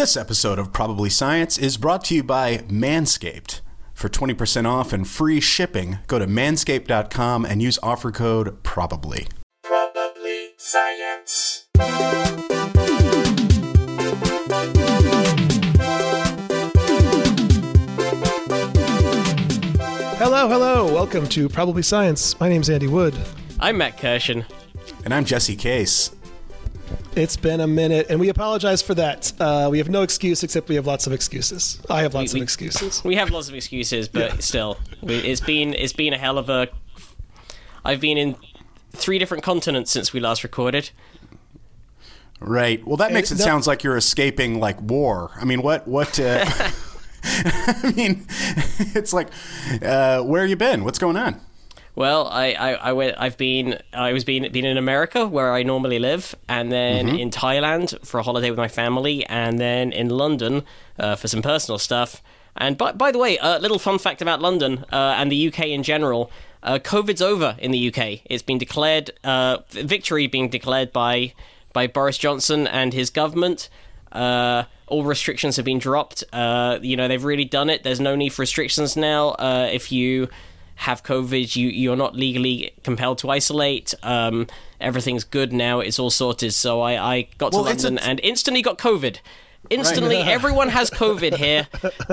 This episode of Probably Science is brought to you by Manscaped. For 20% off and free shipping, go to manscaped.com and use offer code PROBABLY. Probably science. Hello, hello. Welcome to Probably Science. My name's Andy Wood. I'm Matt Kirshen. And I'm Jesse Case. It's been a minute, and we apologize for that. Uh, we have no excuse except we have lots of excuses. I have lots We- of we- excuses. We have lots of excuses, but still, it's been it's been a hell of a. I've been in three different continents since we last recorded. Right. Well, that makes it no- sounds like you're escaping like war. I mean, what what uh, I mean, it's like uh, where you been? What's going on? Well, I, I, I went. I've been. I was been been in America where I normally live, and then Mm-hmm. in Thailand for a holiday with my family, and then in London uh, for some personal stuff. And by by the way, a little fun fact about London uh, and the UK in general: uh, COVID's over in the UK. It's been declared uh, victory being declared by by Boris Johnson and his government. Uh, all restrictions have been dropped. Uh, you know they've really done it. There's no need for restrictions now. Uh, if you have COVID, you you're not legally compelled to isolate. Um, everything's good now. It's all sorted. So I, I got Well, to London and instantly got COVID. Instantly, everyone has COVID here.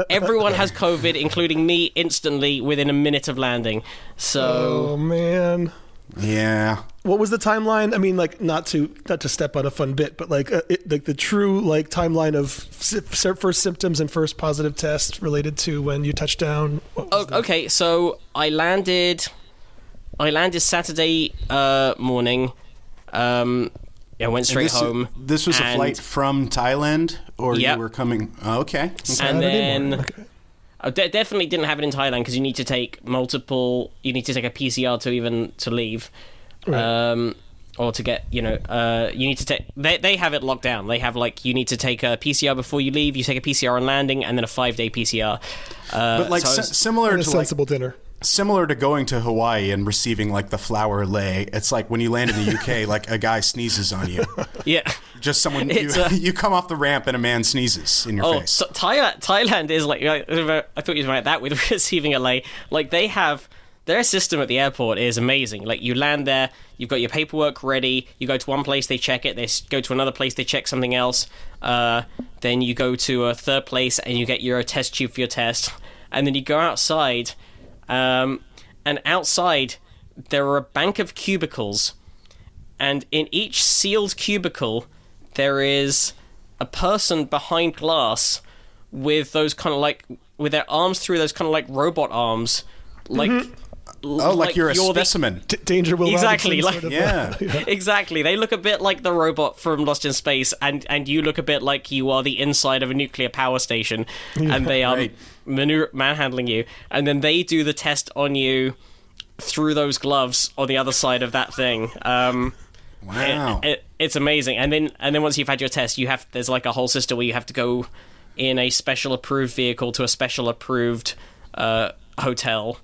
Everyone has COVID, including me. Instantly, within a minute of landing. So Oh man, Yeah. what was the timeline? I mean, like not to not to step on a fun bit, but like uh, it, like the true like timeline of sy- sy- first symptoms and first positive test related to when you touched down. What was O- okay, so I landed. I landed Saturday uh, morning. Um, I went straight this, home. This was a flight from Thailand, or Yep. you were coming? oh, okay. and Saturday then morning. Okay. I de- definitely didn't have it in Thailand because you need to take multiple. You need to take a PCR to even to leave, um, or to get you know. Uh, you need to take. They they have it locked down. They have like you need to take a PCR before you leave. You take a PCR on landing, and then a five day PCR. Uh, But like so I si- was- similar And a to like sensible dinner. Similar to going to Hawaii and receiving like the flower lei. It's like when you land in the UK, like a guy sneezes on you. yeah. Just someone you, uh, you come off the ramp and a man sneezes in your Oh, face. so Thailand, Thailand is like I, I thought you were right that with receiving a lei. Like they have their system at the airport is amazing. Like you land there, you've got your paperwork ready. You go to one place, they check it. They go to another place, they check something else. Uh, then you go to a third place and you get your test tube for your test. And then you go outside, um, and outside there are a bank of cubicles and in each sealed cubicle there is a person behind glass with those kind of like with their arms through those kind of like robot arms like oh, like, you're a the- specimen. D- danger will Exactly, Robinson like- sort of, uh, Yeah. exactly they look a bit like the robot from lost in space and and you look a bit like you are the inside of a nuclear power station and they are Right. Maneuver- manhandling you and then they do the test on you through those gloves on the other side of that thing um Wow. it, it's amazing. And then and then once you've had your test, you have there's like a whole system where you have to go in a special approved vehicle to a special approved uh, hotel,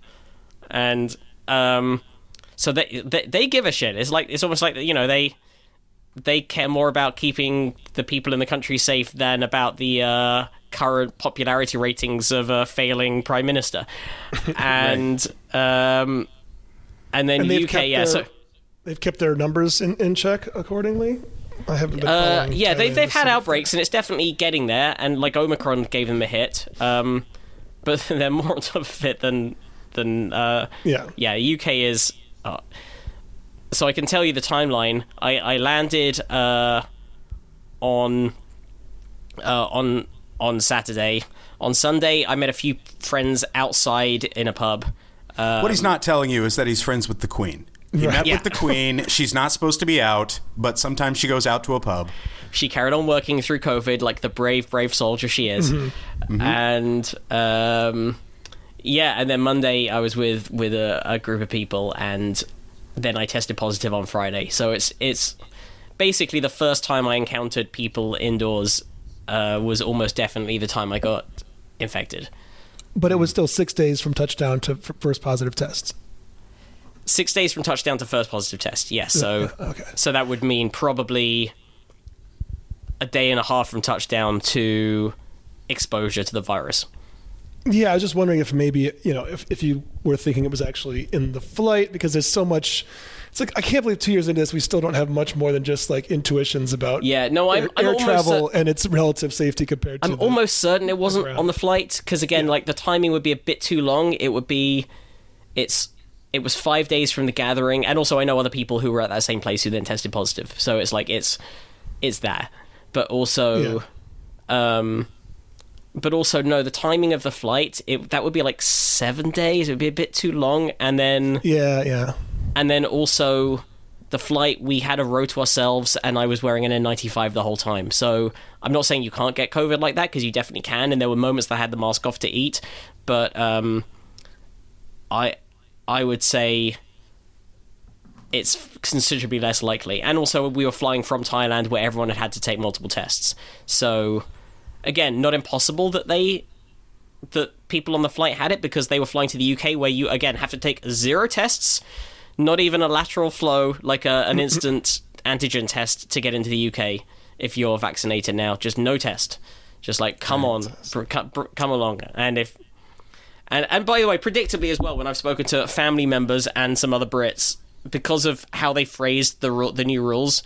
and um, so they, they they give a shit. It's like it's almost like you know they they care more about keeping the people in the country safe than about the uh, current popularity ratings of a failing prime minister, and um, and then And they've UK yeah their, so. they've kept their numbers in, in check accordingly. I haven't been. Uh, yeah, they, Thailand they've had sort of- outbreaks, and it's definitely getting there. And like Omicron gave them a hit, um, but they're more on top of it than than uh, Yeah. yeah. UK is. Uh, so I can tell you the timeline. I I landed uh, on uh, on on Saturday. On Sunday, I met a few friends outside in a pub. Uh, what he's not telling you is that he's friends with the Queen. He met Yeah. with the Queen. She's not supposed to be out, but sometimes she goes out to a pub. she carried on working through COVID like the brave, brave soldier she is. And um, yeah, and then Monday I was with with a, a group of people, and then I tested positive on Friday. So it's it's basically the first time I encountered people indoors uh, was almost definitely the time I got infected. But it was still six days from touchdown to f- first positive test. Six days from touchdown to first positive test. Yes, so okay. so that would mean probably a day and a half from touchdown to exposure to the virus. Yeah, I was just wondering if maybe you know if, if you were thinking it was actually in the flight because there's so much. It's like I can't believe two years into this we still don't have much more than just like intuitions about Yeah, no, I'm- air, I'm air almost travel cer- and its relative safety compared to. I'm almost certain it wasn't ground. on the flight because again, like the timing would be a bit too long. It would be, it's it was five days from the gathering, and also I know other people who were at that same place who then tested positive. So it's like it's it's there, but also, um, but also no, the timing of the flight it that would be like seven days. It would be a bit too long, and then Yeah, yeah. And then also the flight we had a row to ourselves and i was wearing an n95 the whole time. So i'm not saying you can't get covid like that because you definitely can and there were moments that i had the mask off to eat. But um i i would say it's considerably less likely. And also we were flying from thailand where everyone had had to take multiple tests. So again not impossible that they that people on the flight had it because they were flying to the UK, where you again have to take zero tests, not even a lateral flow like a, an instant antigen test to get into the UK if you're vaccinated now. Just no test. Just like come on, br- br- come along, and if and and by the way, predictably as well, when I've spoken to family members and some other Brits, because of how they phrased the ru- the new rules,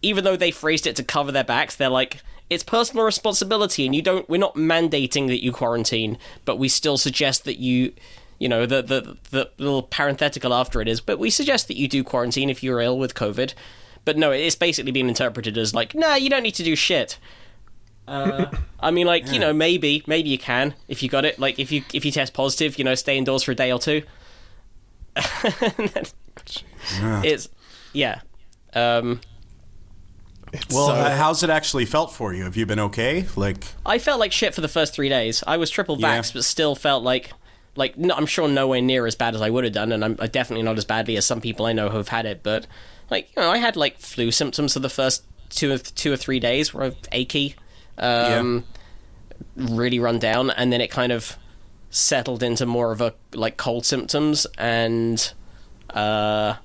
even though they phrased it to cover their backs, they're like, it's personal responsibility, and you don't. We're not mandating that you quarantine, but we still suggest that you, you know, the the the little parenthetical after it is, but we suggest that you do quarantine if you're ill with COVID. But no, it's basically being interpreted as like, nah, you don't need to do shit. Uh, I mean, like you know, maybe maybe you can if you got it. Like if you if you test positive, you know, stay indoors for a day or two. It's yeah. Um, Well, uh, how's it actually felt for you? Have you been okay? Like, I felt like shit for the first three days. I was triple Yeah. vaxxed, but still felt like, like no, I'm sure nowhere near as bad as I would have done, and I'm uh, definitely not as badly as some people I know who have had it. But like, you know, I had like flu symptoms for the first two or two or three days, where I achy, um, really run down, and then it kind of settled into more of a like cold symptoms, and uh,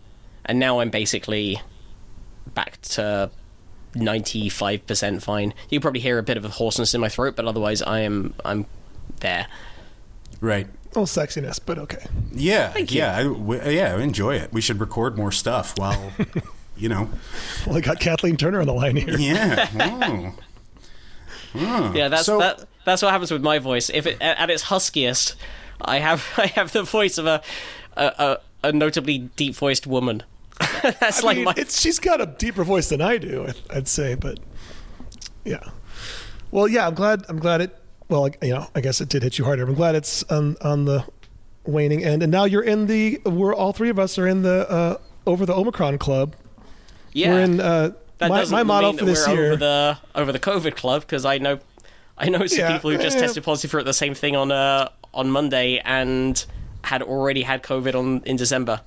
and now I'm basically back to 95% fine. You probably hear a bit of a hoarseness in my throat, but otherwise I am I'm there. right? Oh, sexiness, but okay. Yeah, Thank you. yeah, I, w- yeah. Enjoy it. We should record more stuff while, you know. Well, I got Kathleen Turner on the line here. Yeah. Oh. Oh. Yeah, that's So- that that's what happens with my voice. If it at its huskiest, I have I have the voice of a a, a, a notably deep voiced woman. that's I like mean, my it's she's got a deeper voice than I do. I'd say, but yeah. Well, yeah, I'm glad. I'm glad it. Well, you know, I guess it did hit you harder. I'm glad it's on on the waning end, and now you're in the. We're all three of us are in the uh, over the Omicron club. yeah. We're in. Uh, that my doesn't my motto mean for that this we're year. over the over the COVID club because I know I know some Yeah, people who just eh. tested positive for the same thing on uh on Monday and had already had COVID on in December.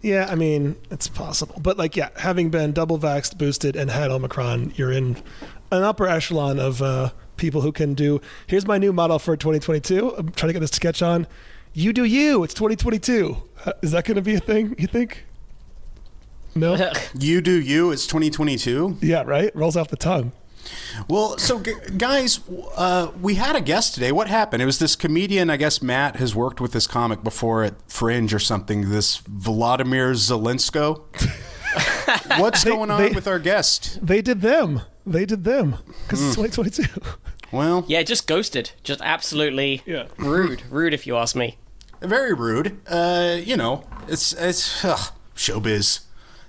Yeah, I mean, it's possible. But like, yeah, having been double vaxxed, boosted, and had Omicron, you're in an upper echelon of uh, people who can do. Here's my new model for 2022. I'm trying to get this sketch on. You do you. It's 2022. Uh, Is that going to be a thing? You think? No. You do you. It's 2022. yeah. Right. Rolls off the tongue. Well, so g- guys, uh, we had a guest today. What happened? It was this comedian. I guess Matt has worked with this comic before at Fringe or something. This Vladimir Zelensko. What's going on they- with our guest? They did them. They did them because Hmm. it's 2022. Well, Yeah, just ghosted. Just absolutely Yeah. rude. Rude if you ask me. very rude. Uh, you know, it's it's ugh, showbiz.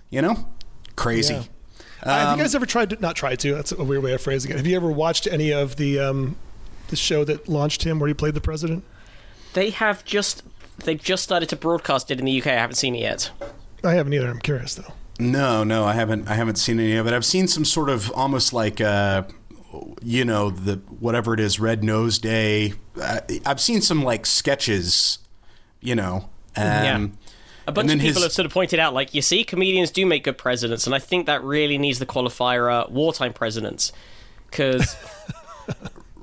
You know, crazy. Yeah. Uh, have you guys ever tried to not tried to? That's a weird way of phrasing it. Have you ever watched any of the um, the show that launched him, where he played the president? They have just they've just started to broadcast it in the UK. I haven't seen it yet. I haven't either. I'm curious though. No, no, I haven't. I haven't seen any of it. I've seen some sort of almost like, uh, you know, the whatever it is, Red Nose Day. Uh, I've seen some like sketches, you know. Um, Yeah. A bunch then of people his- have sort of pointed out, like, you see, comedians do make good presidents, and I think that really needs the qualifier uh, wartime presidents. Because.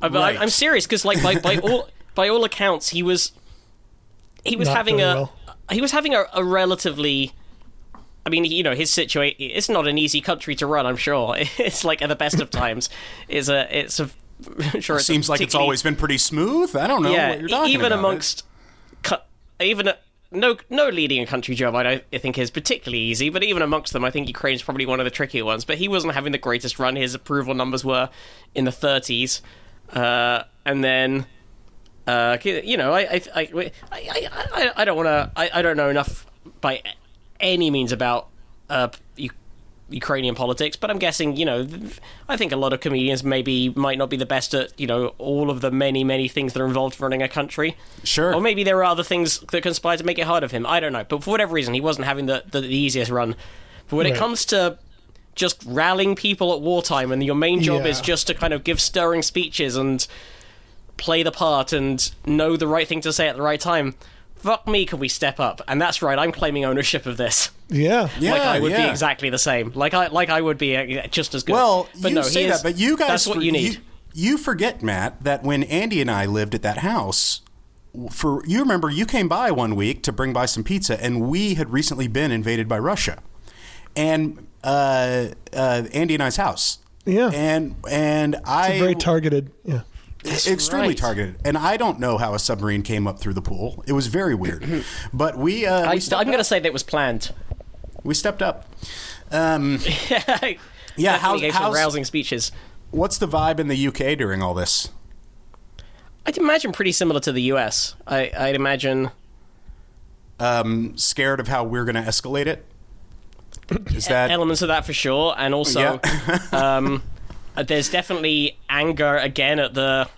I'm, Right. I'm serious, because, like, by, by, all, by all accounts, he was. He was Not having a. well. He was having a, a relatively I mean, you know, his situation. It's not an easy country to run. I'm sure. It's like at the best of times. It's a. It's a. I'm sure. It's a Seems like it's always been pretty smooth. I don't know yeah, what you're talking about. even amongst, cu- even a, no no leading a country job, I don't I think is particularly easy. But even amongst them, I think Ukraine's probably one of the trickier ones. But he wasn't having the greatest run. His approval numbers were in the 30s, uh, and then. Uh, you know, I, I, I, I, I, I don't want to. I, I don't know enough by any means about uh, U- Ukrainian politics, but I'm guessing, you know, I think a lot of comedians maybe might not be the best at, you know, all of the many, many things that are involved in running a country. Sure. Or maybe there are other things that conspire to make it hard of him. I don't know. But for whatever reason, he wasn't having the, the, the easiest run. But when it comes to just rallying people at wartime and your main job Yeah. is just to kind of give stirring speeches and play the part and know the right thing to say at the right time, fuck me, can we step up? And that's right, I'm claiming ownership of this Yeah. Yeah, like I would be exactly the same. Like I like I would be uh, just as good. Well, but you no, say he is- that, but you guys, that's what for- you need. You, forget, Matt, that when Andy and I lived at that house, for you remember, you came by one week to bring by some pizza, and we had recently been invaded by Russia, and uh, uh, Andy and I's house. Yeah. and and I Very targeted. Yeah. Extremely right. targeted, and I don't know how a submarine came up through the pool. It was very weird, but we, uh, I, we I'm going to say that it was planned. we stepped up. Um, yeah, Yeah, how's- gave some how's- rousing speeches. what's the vibe in the UK during all this? I'd imagine pretty similar to the US. I, I'd imagine. um, scared of how we're going to escalate it? Is that elements of that for sure, and also Yeah. um, there's definitely anger again at the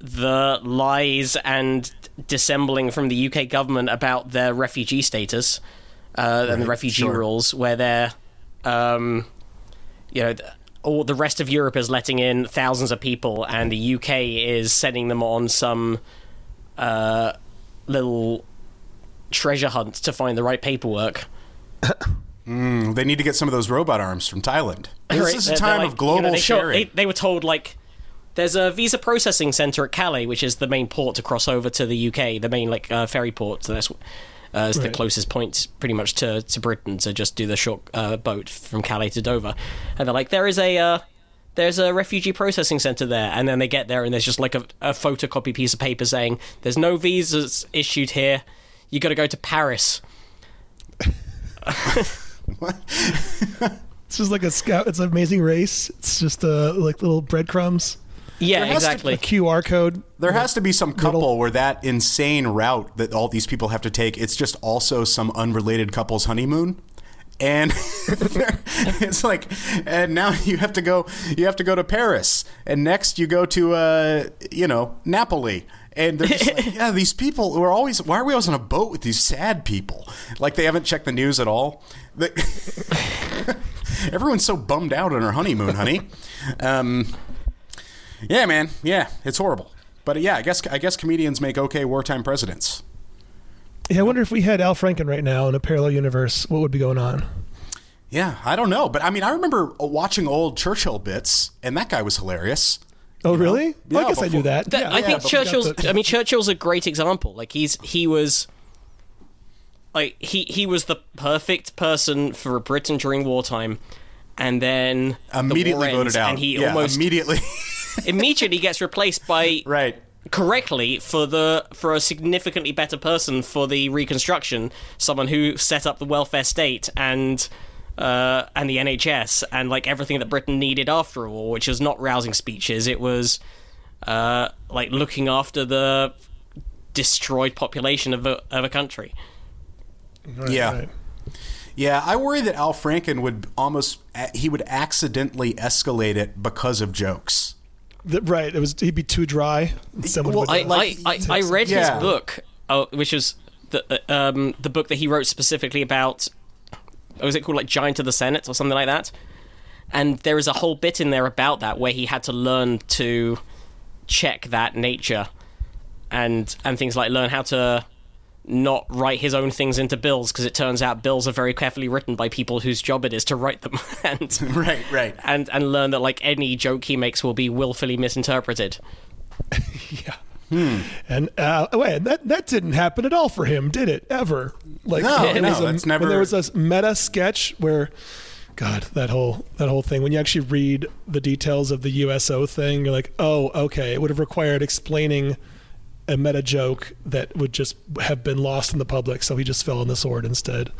the lies and dissembling from the UK government about their refugee status uh, and the refugee sure. rules, where they're um, you know. all the rest of Europe is letting in thousands of people, and the UK is sending them on some uh, little treasure hunt to find the right paperwork. they need to get some of those robot arms from Thailand? This Right, is a time like, of global you know, they, sharing. they, they were told like there's a visa processing center at Calais, which is the main port to cross over to the UK, the main like uh, ferry port. So that's uh, is the closest point, pretty much to, to Britain, to just do the short uh, boat from Calais to Dover. And they're like, there is a uh, there's a refugee processing center there, and then they get there, and there's just like a, a photocopy piece of paper saying there's no visas issued here. You got to go to Paris. what? It's just like a scout. It's an amazing race. It's just uh, like little breadcrumbs. Yeah, has to- exactly. A QR code. there has to be some couple Little- where that insane route that all these people have to take, it's just also some unrelated couple's honeymoon. And it's like, and now you have to go. You have to go to Paris, and next you go to, uh, you know, Napoli. And they're just like, yeah, these people who are always. Why are we always on a boat with these sad people? Like they haven't checked the news at all. They- Everyone's so bummed out on our honeymoon, honey. Um, yeah, man. Yeah, it's horrible. But yeah, I guess I guess comedians make okay wartime presidents. Yeah, I wonder if we had Al Franken right now in a parallel universe, what would be going on? Yeah, I don't know, but I mean, I remember watching old Churchill bits, and that guy was hilarious. Oh, really? Well, Yeah, I guess I before- knew that. That- Yeah, I yeah, think but Churchill's. the- I mean, Churchill's a great example. Like he's he was, like he he was the perfect person for Britain during wartime, and then the Immediately war ends, voted out. and he yeah, almost immediately. immediately gets replaced by right. correctly for the for a significantly better person for the reconstruction, someone who set up the welfare state and. Uh, and the NHS and like everything that Britain needed after a war, which was not rousing speeches. It was uh, like looking after the destroyed population of a of a country. Right, Yeah. right. Yeah, I worry that Al Franken would almost he would accidentally escalate it because of jokes. The- right. It was he'd be too dry. Someone Well, would, I, Like, I, I, I read yeah. his book, uh, which was the uh, um, the book that he wrote specifically about. What was it called, like Giant of the Senate or something like that? And there is a whole bit in there about that where he had to learn to check that nature, and and things like learn how to not write his own things into bills because it turns out bills are very carefully written by people whose job it is to write them and Right, right. and and learn that like any joke he makes will be willfully misinterpreted. yeah. And uh, wait, that that didn't happen at all for him, did it? Ever? Like No, when there no, was a- that's never- When there was a meta sketch where, God, that whole that whole thing. When you actually read the details of the USO thing, you're like, oh, okay. It would have required explaining a meta joke that would just have been lost in the public, so he just fell on the sword instead.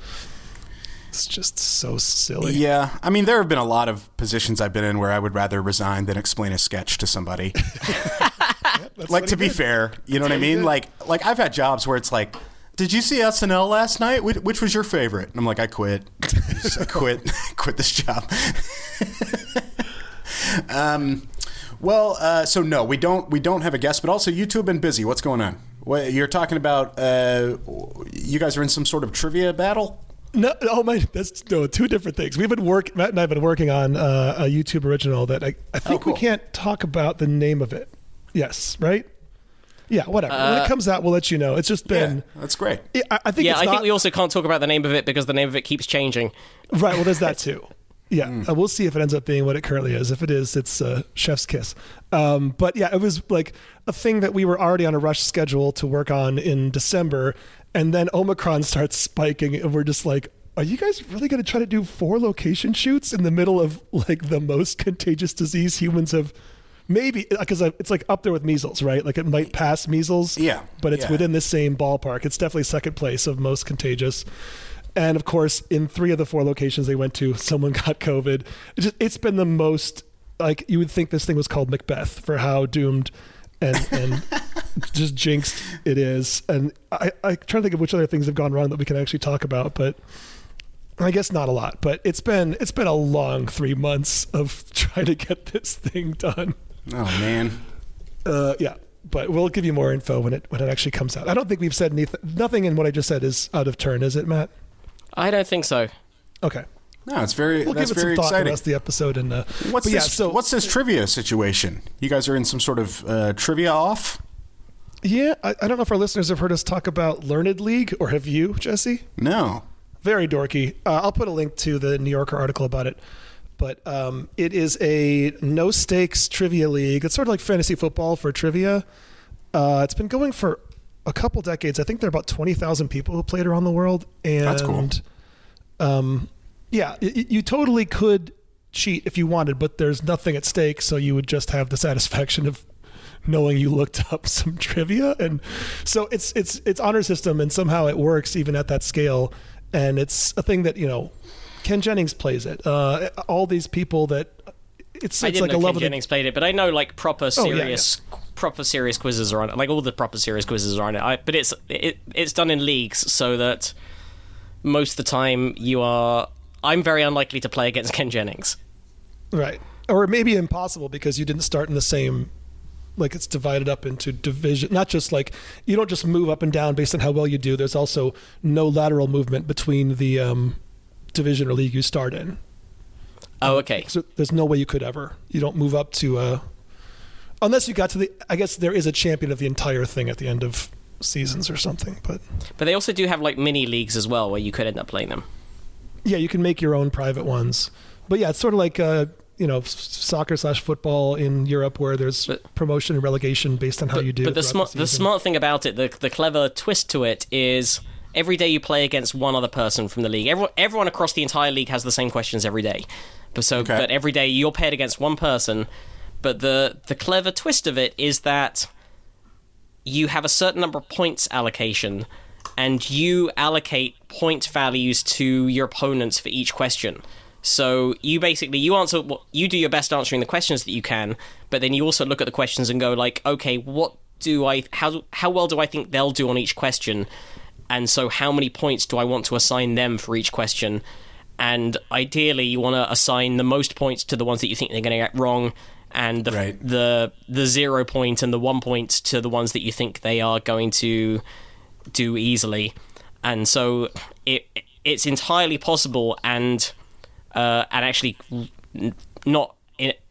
It's just so silly. Yeah, I mean, there have been a lot of positions I've been in where I would rather resign than explain a sketch to somebody. That's like to be did. fair, you know what I mean? Like, like I've had jobs where it's like, "Did you see SNL last night? Which, which was your favorite?" And I'm like, "I quit. I quit. quit this job." um, well, uh, so no, we don't. We don't have a guest, but also you two have been busy. What's going on? What, you're talking about? Uh, you guys are in some sort of trivia battle. No, oh my, that's no two different things. We've been work. Matt and I have been working on uh, a YouTube original that I, I think cool. we can't talk about the name of it. Yes, right? Yeah, whatever. when Uh, it comes out, we'll let you know. It's just Yeah, been. that's great. I, I think. Yeah, it's I think we also can't talk about the name of it because the name of it keeps changing. Right. Well, there's that too. Yeah, uh, we'll see if it ends up being what it currently is. If it is, it's uh, Chef's Kiss. Um, but yeah, it was like a thing that we were already on a rush schedule to work on in December, and then Omicron starts spiking, and we're just like, "Are you guys really going to try to do four location shoots in the middle of like the most contagious disease humans have?" Maybe because it's like up there with measles, right? Like it might pass measles, Yeah, but it's yeah. within the same ballpark. It's definitely second place of most contagious. And of course, in three of the four locations they went to, someone got COVID. It's, just, it's been the most like you would think this thing was called Macbeth for how doomed and and just jinxed it is. And I I trying to think of which other things have gone wrong that we can actually talk about, but I guess not a lot. But it's been it's been a long three months of trying to get this thing done. Oh man. Uh, yeah, but we'll give you more info when it when it actually comes out. I don't think we've said anything. Nothing in what I just said is out of turn, is it, Matt? I don't think so. Okay, No, it's very. we'll that's give it very some thought the exciting. rest of the episode. And uh, What's but yeah, this? so what's this trivia situation? You guys are in some sort of uh, trivia off? yeah, I, I don't know if our listeners have heard us talk about Learned League, or have you, Jesse? No. Very dorky. Uh, I'll put a link to the New Yorker article about it. But um, it is a no stakes trivia league. It's sort of like fantasy football for trivia. Uh, it's been going for a couple decades. I think there are about twenty thousand people who played around the world, and That's cool. um, yeah, y- you totally could cheat if you wanted, but there's nothing at stake, so you would just have the satisfaction of knowing you looked up some trivia, and so it's it's it's honor system, and somehow it works even at that scale, and it's a thing that you know, Ken Jennings plays it. Uh, all these people that it's I it's didn't like a know Ken. Jennings played it, but I know like proper Oh, yeah, serious, proper serious quizzes are on it. Like all the proper serious quizzes are on it. I, but it's it, it's done in leagues so that most of the time you are. I'm very unlikely to play against Ken Jennings. Right. Or it may be impossible because you didn't start in the same like it's divided up into division not just like you don't just move up and down based on how well you do. There's also no lateral movement between the um, division or league you start in. Oh, okay. So there's no way you could ever. You don't move up to uh unless you got to the I guess there is a champion of the entire thing at the end of seasons or something, but But they also do have like mini leagues as well where you could end up playing them. yeah, you can make your own private ones. But yeah, it's sort of like uh, you know, soccer slash football in Europe, where there's But- promotion and relegation based on how But, you do. but the smart the, season. smart thing about it, the the clever twist to it is every day you play against one other person from the league. Everyone everyone across the entire league has the same questions every day. But so Okay. but every day you're paired against one person. But the the clever twist of it is that you have a certain number of points allocation and you allocate point values to your opponents for each question. So you basically you answer what you do your best answering the questions that you can, but then you also look at the questions and go like, okay, what do I how how well do I think they'll do on each question? And so how many points do I want to assign them for each question? And ideally you want to assign the most points to the ones that you think they're going to get wrong and the Right. the the 0 point and the 1 point to the ones that you think they are going to do easily, and so it it's entirely possible and uh, and actually not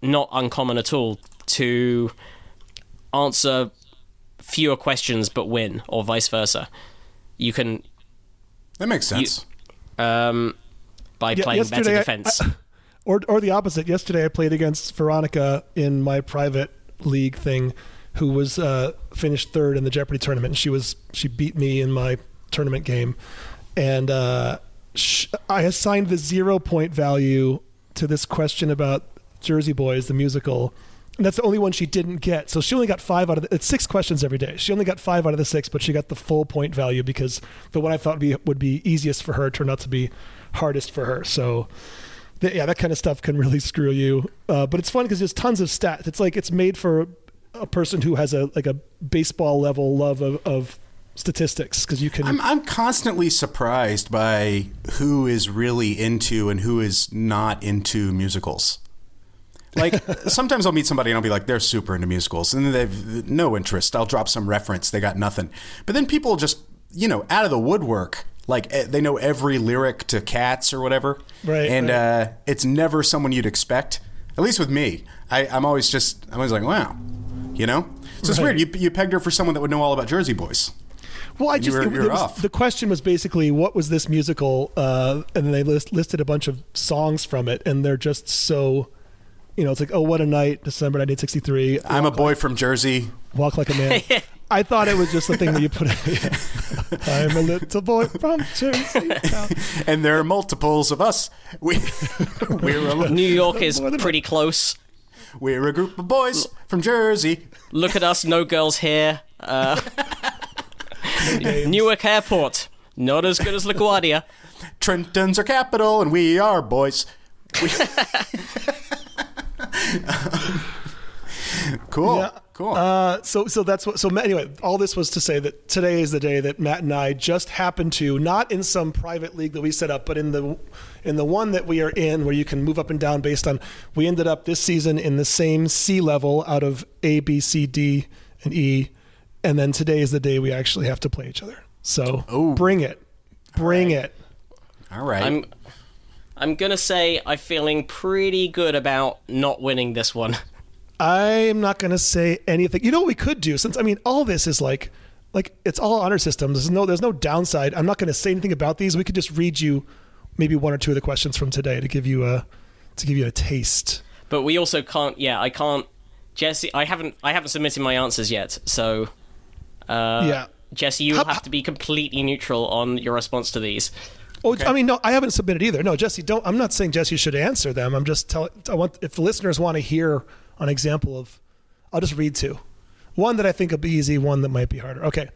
not uncommon at all to answer fewer questions but win, or vice versa. You can That makes sense. um, by Yeah, playing better yesterday I- defense. or or the opposite. Yesterday I played against Veronica in my private league thing, who was uh, finished third in the Jeopardy tournament. And she was she beat me in my tournament game, and uh, sh- I assigned the zero point value to this question about Jersey Boys, the musical. And that's the only one she didn't get. So she only got five out of the, it's six questions every day. She only got five out of the six, but she got the full point value because the one I thought would be, would be easiest for her turned out to be hardest for her. So th- yeah, that kind of stuff can really screw you. Uh, but it's fun because there's tons of stats. It's like it's made for a person who has a like a baseball level love of, of statistics because you can. I'm, I'm constantly surprised by who is really into and who is not into musicals. Like sometimes I'll meet somebody and I'll be like, they're super into musicals, and they've no interest. I'll drop some reference, they got nothing. But then people just, you know, out of the woodwork, like eh, they know every lyric to Cats or whatever, Right, And right. Uh, it's never someone you'd expect. At least with me, I, I'm always just, I'm always like, wow, you know. So it's weird. You, you pegged her for someone that would know all about Jersey Boys. Well, I You just were- you were it was- the question was basically what was this musical, uh, and then they list, listed a bunch of songs from it, and they're just so, you know, it's like oh what a night, December 1963. I'm a boy from Jersey. Walk like a man. I thought it was just the thing that you put. In. I'm a little boy from Jersey. and there are multiples of us. We we're a, New York is pretty close. we're a group of boys from Jersey. Look at us, no girls here. Uh, Newark Airport, not as good as LaGuardia. Trenton's our capital, and we are boys. We- cool, Yeah. cool. Uh, so so that's what. So Ma- anyway, all this was to say that today is the day that Matt and I just happened to not in some private league that we set up, but in the in the one that we are in, where you can move up and down based on. We ended up this season in the same C level out of A, B, C, D, and E, and then today is the day we actually have to play each other. So Ooh. bring it, bring it. All right. I'm I'm gonna say I'm feeling pretty good about not winning this one. I'm not going to say anything. You know what we could do since I mean all this is like like it's all honor systems. There's no there's no downside. I'm not going to say anything about these. We could just read you maybe one or two of the questions from today to give you a to give you a taste. But we also can't. Yeah, I can't. Jesse, I haven't. I haven't submitted my answers yet. So, uh, yeah. Jesse, you will have to be completely neutral on your response to these. Oh, I mean, no, I haven't submitted either. No, Jesse, don't. I'm not saying Jesse should answer them. I'm just telling. I want if the listeners want to hear an example of, I'll just read two. One that I think will be easy. One that might be harder. Okay.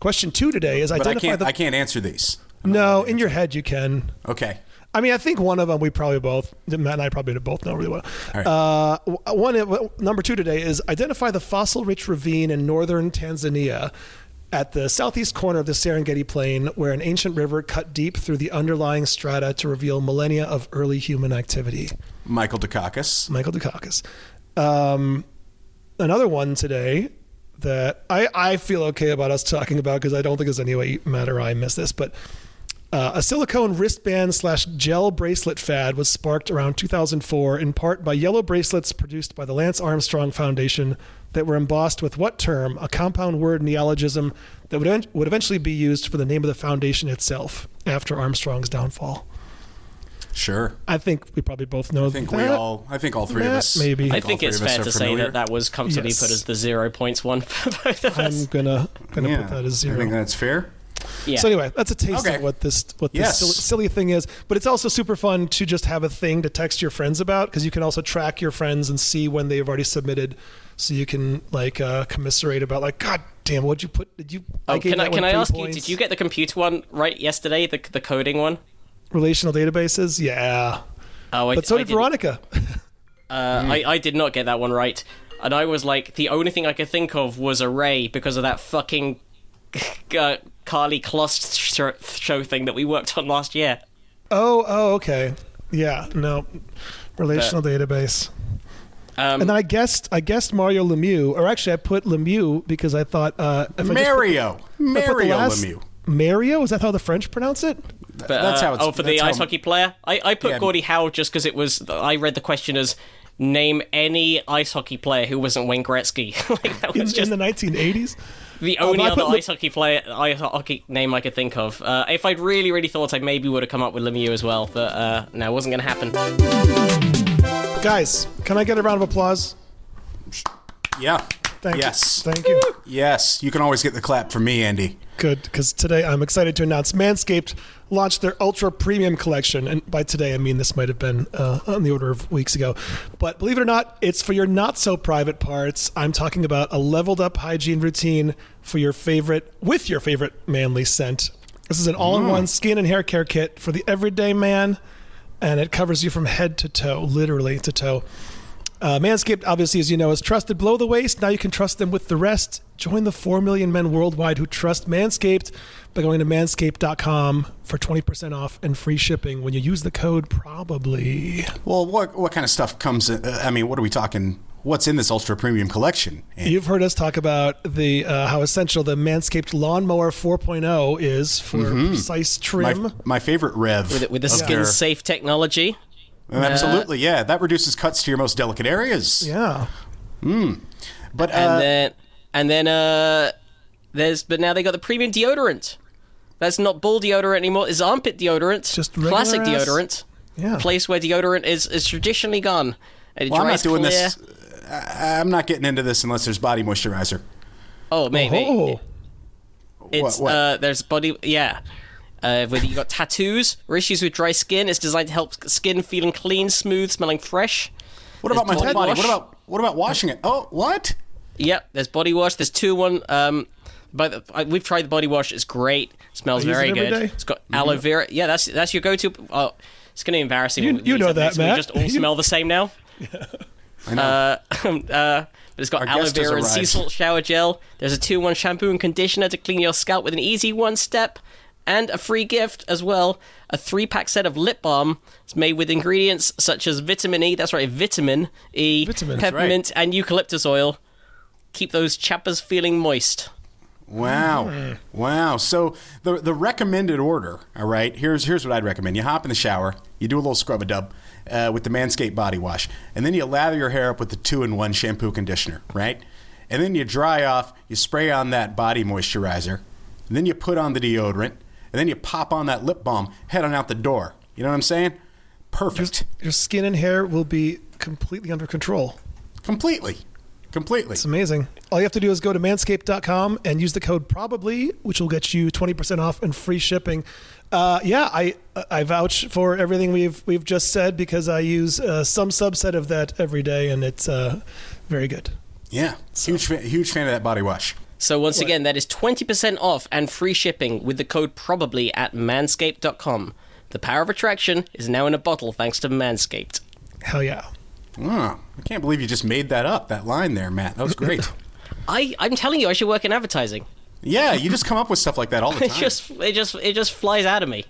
Question two today is but I can't. the. I can't answer these. no, in your head you can. Okay. I mean, I think one of them we probably both Matt and I probably both know really well. All right. Uh, one number two today is identify the fossil-rich ravine in northern Tanzania at the southeast corner of the Serengeti Plain, where an ancient river cut deep through the underlying strata to reveal millennia of early human activity. Michael Dukakis. Michael Dukakis. Um, another one today that I, I feel okay about us talking about because I don't think there's any way Matt or I miss this, but uh, a silicone wristband slash gel bracelet fad was sparked around 2004 in part by yellow bracelets produced by the Lance Armstrong Foundation that were embossed with what term? A compound word neologism that would, en- would eventually be used for the name of the foundation itself after Armstrong's downfall. Sure. I think we probably both know I think that. we all. I think all three of us. maybe. I all think it's fair are to say that that was comfortably Yes. put as the zero points one for both of us. I'm gonna gonna Yeah. put that as zero. I think that's fair. Yeah. So anyway, that's a taste Okay. of what this what this Yes. silly, silly thing is. But it's also super fun to just have a thing to text your friends about because you can also track your friends and see when they've already submitted, so you can like uh, commiserate about like, God damn, what'd you put? Did you? Oh, gave can I can I three ask you? Did you get the computer one right yesterday? The the coding one. Relational databases? Yeah, Oh, I, but so I did Veronica. Uh, I, I did not get that one right. And I was like, the only thing I could think of was Array because of that fucking uh, Karlie Kloss show, show thing that we worked on last year. oh, oh, okay, yeah, no, relational database. Um, And then I guessed I guessed Mario Lemieux, or actually I put Lemieux because I thought uh, if I put- Mario. I put Mario last- Lemieux. Mario is that how the French pronounce it? But, that's uh, how it's- Oh, for the that's how- ice hockey player? I, I put Yeah. Gordie Howe just because it was. I read the question as name any ice hockey player who wasn't Wayne Gretzky. like, that In, just in the 1980s. the Oh, only I other Le- ice hockey player, ice hockey name I could think of. Uh, if I'd really, really thought, I maybe would have come up with Lemieux as well. But uh, no, it wasn't going to happen. Guys, can I get a round of applause? Yeah. Thank Yes. you. Thank you. Yes, you can always get the clap from me, Andy. Good, because today I'm excited to announce Manscaped launched their Ultra Premium Collection. And by today, I mean this might have been uh, on the order of weeks ago. But believe it or not, it's for your not so private parts. I'm talking about a leveled up hygiene routine for your favorite, with your favorite manly scent. This is an all in one skin and hair care kit for the everyday man, and it covers you from head to toe, literally to toe. Uh, Manscaped, obviously, as you know, is trusted below the waist. Now you can trust them with the rest. Join the 4 million men worldwide who trust Manscaped by going to manscaped.com for 20% off and free shipping when you use the code PROBABLY. Well, what what kind of stuff comes? In, uh, I mean, what are we talking? What's in this ultra premium collection? Andy? You've heard us talk about the uh, how essential the Manscaped Lawnmower 4.0 is for precise trim. my, my favorite rev with, with the skin their- safe technology. Absolutely, yeah. That reduces cuts to your most delicate areas. yeah. But uh, and then and then uh there's but now they got the premium deodorant that's not ball deodorant anymore it's armpit deodorant Just classic ass- deodorant Yeah. place where deodorant is is traditionally gone and it well, I'm not doing clear. this. I, I'm not getting into this unless there's body moisturizer. oh maybe Oh, it's what? uh there's body yeah uh, whether you've got tattoos or issues with dry skin, it's designed to help skin feeling clean, smooth, smelling fresh. What about my body whole body? wash. What about what about washing it? Oh, what? Yep, there's body wash. There's two one. Um, but the, we've tried the body wash. It's great. smells very it good. day. It's got aloe vera. Yeah, that's that's your go-to. Oh, it's going to be embarrassing. You- you know it. that, We just all You- smell the same now. I know. Uh, uh, but it's got Our aloe vera and sea salt shower gel. There's a two-one shampoo and conditioner to clean your scalp with an easy one-step. And a free gift as well, a three-pack set of lip balm. It's made with ingredients such as vitamin E, that's right, vitamin E, Vitamin, that's peppermint, and eucalyptus oil. Keep those chappers feeling moist. Wow. Wow. So the the recommended order, all right, here's here's what I'd recommend. You hop in the shower, you do a little scrub a dub uh, with the Manscaped body wash, and then you lather your hair up with the two in one shampoo conditioner, right? And then you dry off, you spray on that body moisturizer, and then you put on the deodorant, and then you pop on that lip balm, head on out the door. You know what I'm saying? Perfect. your skin and hair will be completely under control. Completely. Completely. It's amazing. All you have to do is go to manscaped.com and use the code probably, which will get you 20% off and free shipping. Uh, yeah, I I vouch for everything we've we've just said because I use uh, some subset of that every day and it's uh, very good. Yeah. Huge fan, huge fan of that body wash. So once again, that is 20% off and free shipping with the code probably at manscaped.com. The power of attraction is now in a bottle thanks to Manscaped. Hell yeah. Oh, I can't believe you just made that up, that line there, Matt. That was great. I, I'm telling you, I should work in advertising. yeah, you just come up with stuff like that all the time. It time. just, it just, it just flies out of me.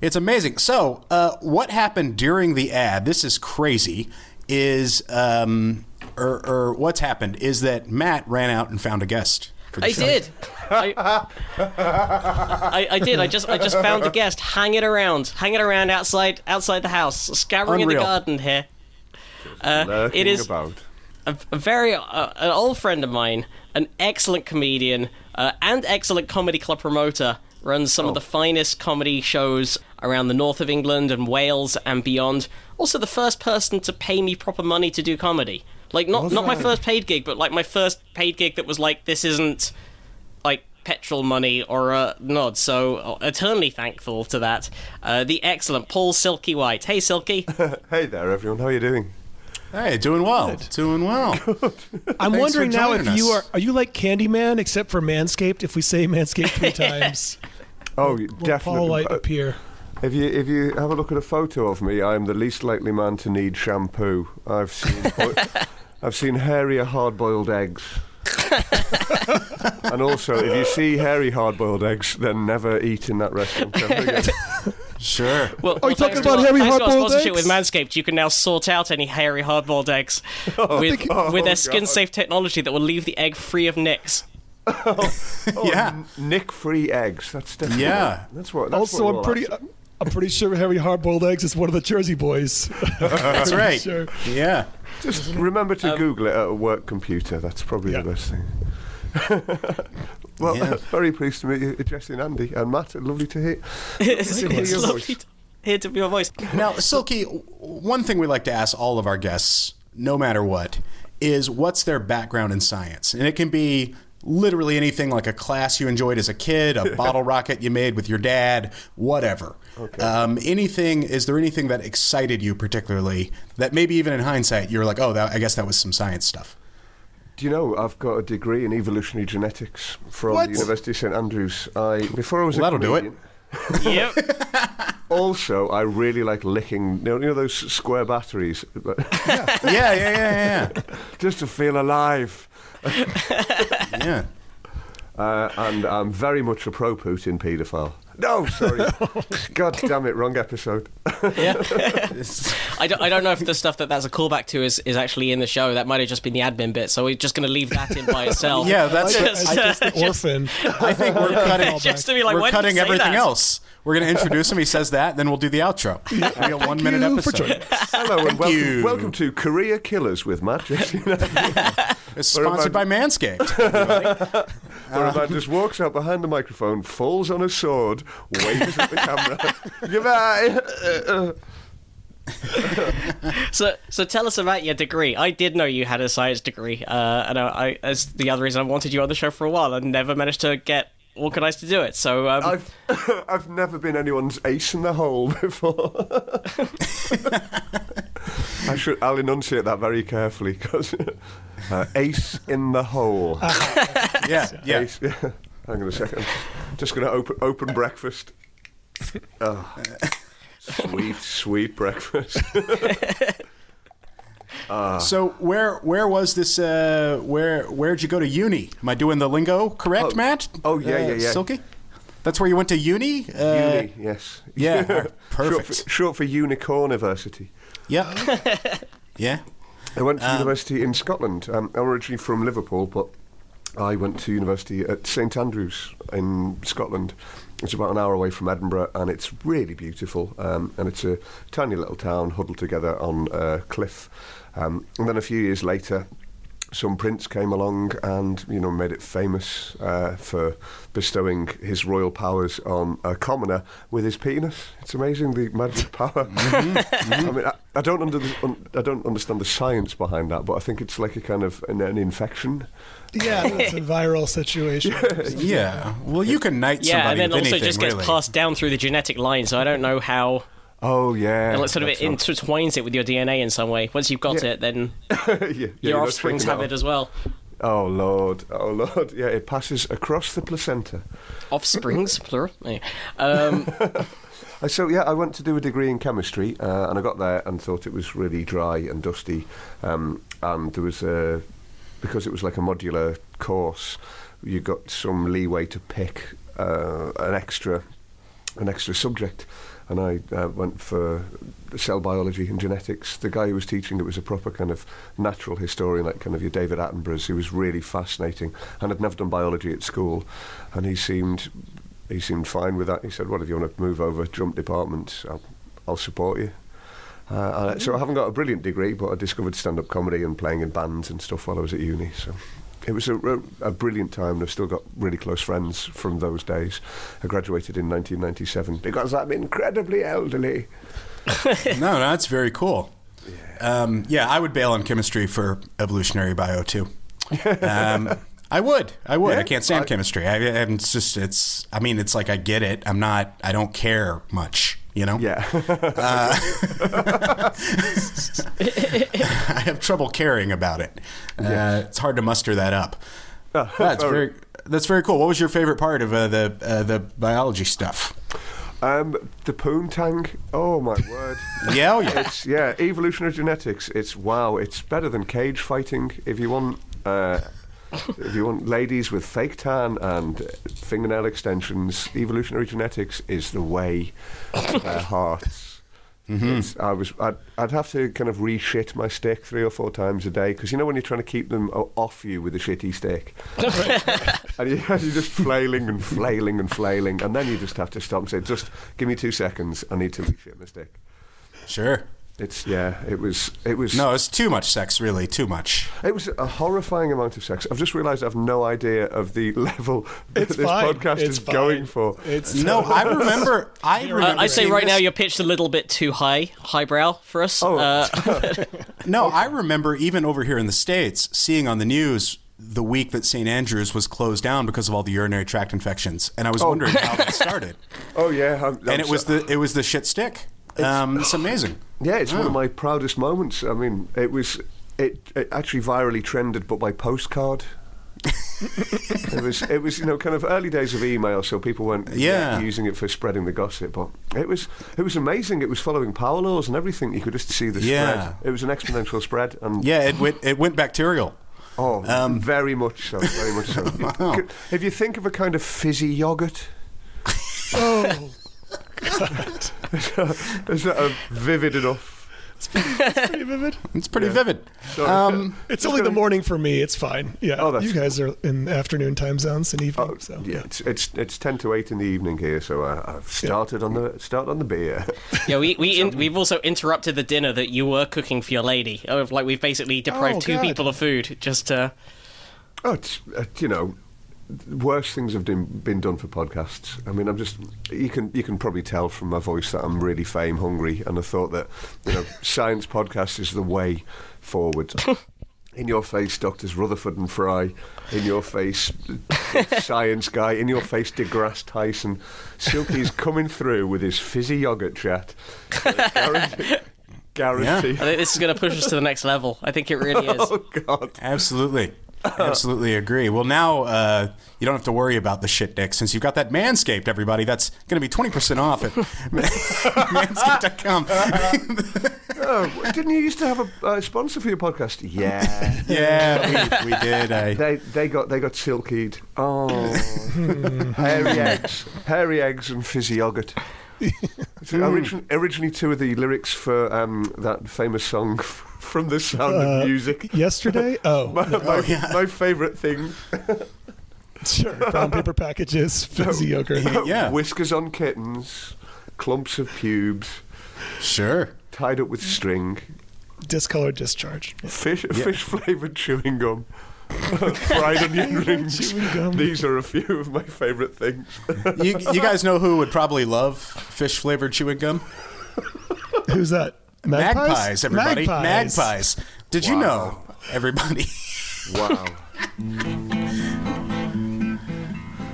It's amazing. So, uh, what happened during the ad? This is crazy. Is um, or, or what's happened is that Matt ran out and found a guest. For I show. did. I, I, I did. I just, I just found a guest Hang it around, Hang it around outside, outside the house, scouring in the garden here. Uh, it is about. a, a very uh, an old friend of mine, an excellent comedian uh, and excellent comedy club promoter, runs some of the finest comedy shows around the north of England and Wales and beyond. Also, the first person to pay me proper money to do comedy. Like not not my first paid gig, but like my first paid gig that was like this isn't like petrol money or a nod. So uh, eternally thankful to that. Uh, the excellent Paul Silky White. Hey Silky. Hey there, everyone. How are you doing? Hey, doing well. Doing well. I'm Thanks wondering now if joining you are are you like Candyman except for Manscaped? If we say Manscaped three times, Oh, will definitely. Paul White Uh, appear? If you if you have a look at a photo of me, I am the least likely man to need shampoo. I've seen bo- I've seen hairier hard-boiled eggs. and also, if you see hairy hard-boiled eggs, then never eat in that restaurant ever again. sure. Well, Are you well, thanks talking to about our- hairy thanks to our hard-boiled sponsorship eggs? with Manscaped, you can now sort out any hairy hard-boiled eggs oh, with Oh, with their skin-safe technology that will leave the egg free of nicks. Oh, oh, yeah. Nick-free eggs. That's definitely Yeah. That's what. That's Also, what I'm pretty. after. I'm pretty sure Harry Hard-Boiled Eggs is one of the Jersey Boys. That's right. Sure. Yeah. Just remember Um, to Google it at a work computer. That's probably Yeah. the best thing. well, Yeah. very pleased to meet you, Jesse and Andy and Matt. Lovely to hear. it's to hear it's your lovely voice. to hear to your voice. Now, Silky, one thing we like to ask all of our guests, no matter what, is what's their background in science, and it can be literally anything like a class you enjoyed as a kid, a bottle rocket you made with your dad, whatever. Um, anything? Is there anything that excited you particularly that maybe even in hindsight you're like, oh, that, I guess that was some science stuff. Do you know I've got a degree in evolutionary genetics from What? the University of St Andrews. I before I was Well, a that'll do it. yep. Also, I really like licking. You know, you know those square batteries, Yeah, yeah, yeah, yeah, just to feel alive. Yeah. yeah. Uh, and I'm very much a pro Putin paedophile. No, sorry. God damn it, wrong episode. yeah. I don't, I don't know if the stuff that that's a callback to is, is actually in the show. That might have just been the admin bit. So we're just going to leave that in by itself. yeah, that's. I just the orphan. I think we're cutting. just to be like, we're why did you cutting everything that? else. We're going to introduce him. He says that, then we'll do the outro. We got one Thank minute you for episode. joining us. Hello and Thank welcome, you. welcome to Career Killers with Matt It's sponsored by Manscaped. Where a man just walks out behind the microphone, falls on a sword, waves at the camera. Goodbye. So, so tell us about your degree. I did know you had a science degree, uh, and I, I, as the other reason I wanted you on the show for a while, and never managed to get organised to do it. So, um, I've I've never been anyone's ace in the hole before. I should I'll enunciate that very carefully because uh, ace in the hole. Yeah, yeah. Ace, yeah. Hang on a second. Just going to open open breakfast. Oh, sweet, sweet breakfast. So where where was this? Uh, where where'd you go to uni? Am I doing the lingo correct, Oh, Matt? oh, yeah, Uh, yeah, yeah. Silky. That's where you went to uni. Uh, Uni, yes. yeah, all right, Short perfect. for, short for Unicorn University. Yep. yeah. I went to university in Scotland. Um, I'm originally from Liverpool, but I went to university at St Andrews in Scotland. It's about an hour away from Edinburgh, and it's really beautiful. Um, and it's a tiny little town huddled together on a cliff. Um, and then a few years later, some prince came along and you know made it famous uh, for bestowing his royal powers on a commoner with his penis. It's amazing the magic power. I mean, I, I don't under, un, I don't understand the science behind that, but I think it's like a kind of an, an infection. Yeah, it's a viral situation. Yeah. Well, you can knight yeah, somebody Yeah, and then with also anything, just gets really. passed down through the genetic line. So I don't know how. Oh yeah, And like sort of it not- intertwines it with your DNA in some way. Once you've got Yeah. it, then yeah, yeah, your offsprings have it as well. Oh lord, oh lord, yeah, it passes across the placenta. Offsprings, plural. Um, So yeah, I went to do a degree in chemistry, uh, and I got there and thought it was really dry and dusty, um, and there was a because it was like a modular course, you got some leeway to pick uh, an extra an extra subject, and I uh, went for cell biology and genetics. The guy who was teaching it was a proper kind of natural historian, like kind of your David Attenborough's. He was really fascinating, and had never done biology at school, and he seemed he seemed fine with that. He said, "Well, if you want to move over, jump departments, I'll, I'll support you." Uh, so I haven't got a brilliant degree, but I discovered stand-up comedy and playing in bands and stuff while I was at uni. So it was a, a brilliant time. and I've still got really close friends from those days. I graduated in 1997 because I'm incredibly elderly. no, no, that's very cool. Um, yeah, I would bail on chemistry for evolutionary bio too. Um, I would. I would. Yeah, I can't stand I- chemistry. I, just. It's. I mean, it's like I get it. I'm not. I don't care much. You know. Yeah, I have trouble caring about it. Uh, it's hard to muster that up. Oh, That's very. That's very cool. What was your favorite part of uh, the uh, the biology stuff? um, the poontang. Oh my word! Yeah, oh yeah. it's yeah, evolutionary genetics. It's wow. It's better than cage fighting. If you want, uh, if you want ladies with fake tan and fingernail extensions, evolutionary genetics is the way to their hearts. Mm-hmm. It's- I was, I'd, I'd have to kind of re-shit my stick three or four times a day because you know when you're trying to keep them off you with a shitty stick, and you, you're just flailing and flailing and flailing, and then you just have to stop and say, "Just give me two seconds. I need to re-shit my stick." Sure. It's yeah. It was. It was. No, it's too much sex, really, too much. It was a horrifying amount of sex. I've just realised I have no idea of the level that It's this fine. podcast It's is fine. going for. It's No, I remember. I Uh, remember. I'd say seeing right now you're pitched a little bit too high, highbrow for us. Oh. Uh, No, I remember even over here in the states seeing on the news the week that St Andrews was closed down because of all the urinary tract infections, and I was wondering how that started. Oh yeah, I'm, I'm and it was so- the it was the shit stick. Um, it's amazing. Yeah, it's one Oh. of my proudest moments. I mean, it was it, it actually virally trended, but by postcard. it was it was you know kind of early days of email, so people weren't Yeah. using it for spreading the gossip. But it was it was amazing. It was following power laws and everything. You could just see the Yeah. spread. It was an exponential spread, and Yeah, it went it went bacterial. oh, Um, very much so, very much so. Wow. If you think of a kind of fizzy yogurt, oh, is that a vivid enough? It's pretty vivid. It's pretty Yeah. vivid. So- Um, It's only the morning for me. It's fine. Yeah, Oh, that's you guys are in afternoon time zones and evening. Oh, so yeah, it's, it's it's ten to eight in the evening here, so I, I've started on the start on the beer. yeah, we we in, we've also interrupted the dinner that you were cooking for your lady. Oh, like we've basically deprived Oh, two God. people of food. Just uh, Oh, it's uh, you know, worse things have been, been done for podcasts. I mean, I'm just you can you can probably tell from my voice that I'm really fame hungry, and I thought that you know, science podcast is the way forward. In your face, Doctors Rutherford and Fry. In your face, Science Guy. In your face, DeGrasse Tyson. Silky's coming through with his fizzy yogurt chat. Guarantee. guarantee. I think this is going to push us to the next level. I think it really is. Oh God! absolutely. Absolutely agree. Well, now uh, you don't have to worry about the shit dick since you've got that Manscaped, everybody. That's going to be 20% off at manscaped.com. Oh, didn't you used to have a uh, sponsor for your podcast? Yeah. yeah, we, we did. I, They they got they got silkied. Oh, hairy eggs, hairy eggs, and fizzy yogurt. So origin, originally, two of the lyrics for um, that famous song from The Sound Uh, of Music. yesterday. Oh, My, my, yeah. my favourite thing: sure. Brown paper packages, fizzy yogurt. Yeah. whiskers on kittens, clumps of pubes, sure. tied up with string, discolored discharge. fish fish flavoured chewing gum, fried onion rings. These are a few of my favourite things. You, you guys know who would probably love fish flavored chewing gum? Who's that? Magpies, everybody. Magpies. Magpies. Did you know, everybody? Wow.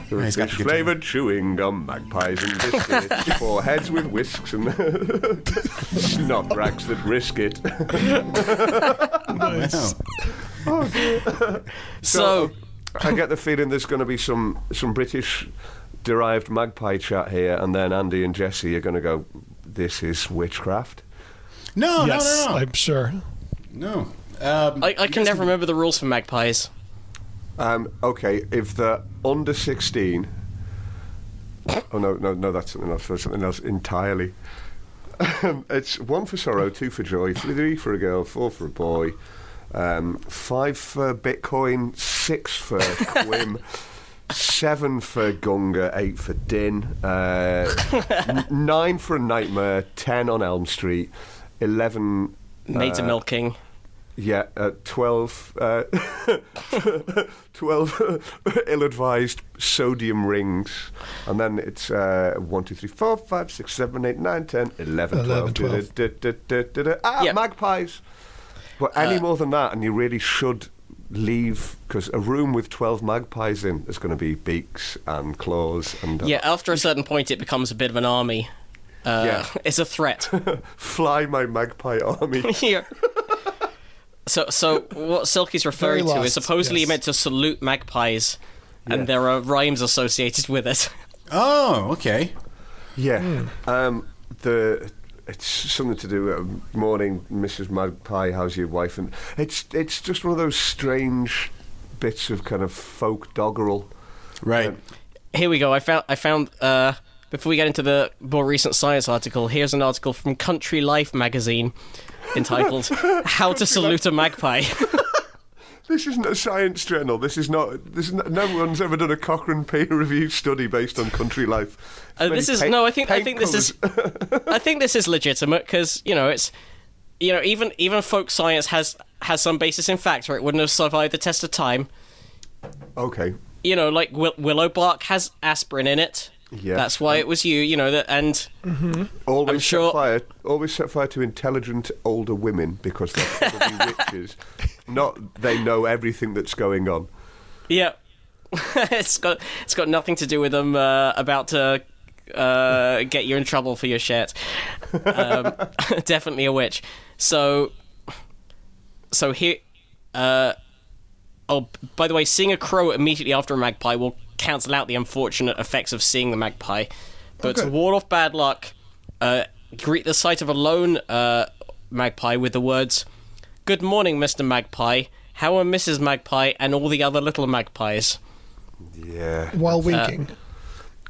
He's got Fish the guitar. flavoured chewing gum, magpies and biscuits, for heads with whisks and snot rags that risk it. Nice. Wow. So, I get the feeling there's going to be some some British derived magpie chat here, and then Andy and Jesse are going to go. This is witchcraft. No, yes, no, no, I'm sure. no. No. Um, I, I can never remember the rules for magpies. Um, okay, if they're under 16. Oh, no, no, no, that's something else. That's something else entirely. Um, it's one for sorrow, two for joy, three for a girl, four for a boy, um, five for Bitcoin, six for Quim, seven for Gunga, eight for Din, uh, n- nine for a nightmare, ten on Elm Street, eleven. Maids uh, of milking. Yeah, uh, 12, uh, 12 ill-advised sodium rings. And then it's uh, 1, 2, 3, 4, 5, 6, 7, 8, 9, 10, 11, 11, 12. 12. Da, da, da, da, da. Ah, Yeah. magpies. But any more than that, and you really should leave, because a room with 12 magpies in is going to be beaks and claws and uh, Yeah, after a certain point, it becomes a bit of an army. Uh, Yeah. It's a threat. fly my magpie army. Here. So, so what Silky's referring Very to is supposedly yes. meant to salute magpies, and there are rhymes associated with it. oh, okay. Yeah. Um, the it's something to do with um, morning, Mrs. Magpie. How's your wife? And it's it's just one of those strange bits of kind of folk doggerel. Right. Here we go. I found. I found. Uh, before we get into the more recent science article, here's an article from Country Life magazine entitled "How to Salute a Magpie." This isn't a science journal. This is not. This is not, no one's ever done a Cochrane peer-reviewed study based on country life. Uh, this is paint- no. I think. I think this is. I think this is legitimate because you know it's you know, even even folk science has has some basis in fact, or it wouldn't have survived the test of time. Okay. You know, like will- willow bark has aspirin in it. Yeah. That's why it was you. You know that, and Always I'm sure- set fire. Always set fire to intelligent older women because they're probably witches. Not they know everything that's going on. yeah, it's got it's got nothing to do with them uh, about to uh, get you in trouble for your shit. Um, definitely a witch. So, so here. Uh, oh, by the way, seeing a crow immediately after a magpie will cancel out the unfortunate effects of seeing the magpie. But to ward off bad luck, uh, greet the sight of a lone uh, magpie with the words, "Good morning, Mister Magpie. How are Mrs. Magpie and all the other little magpies?" Yeah. While winking.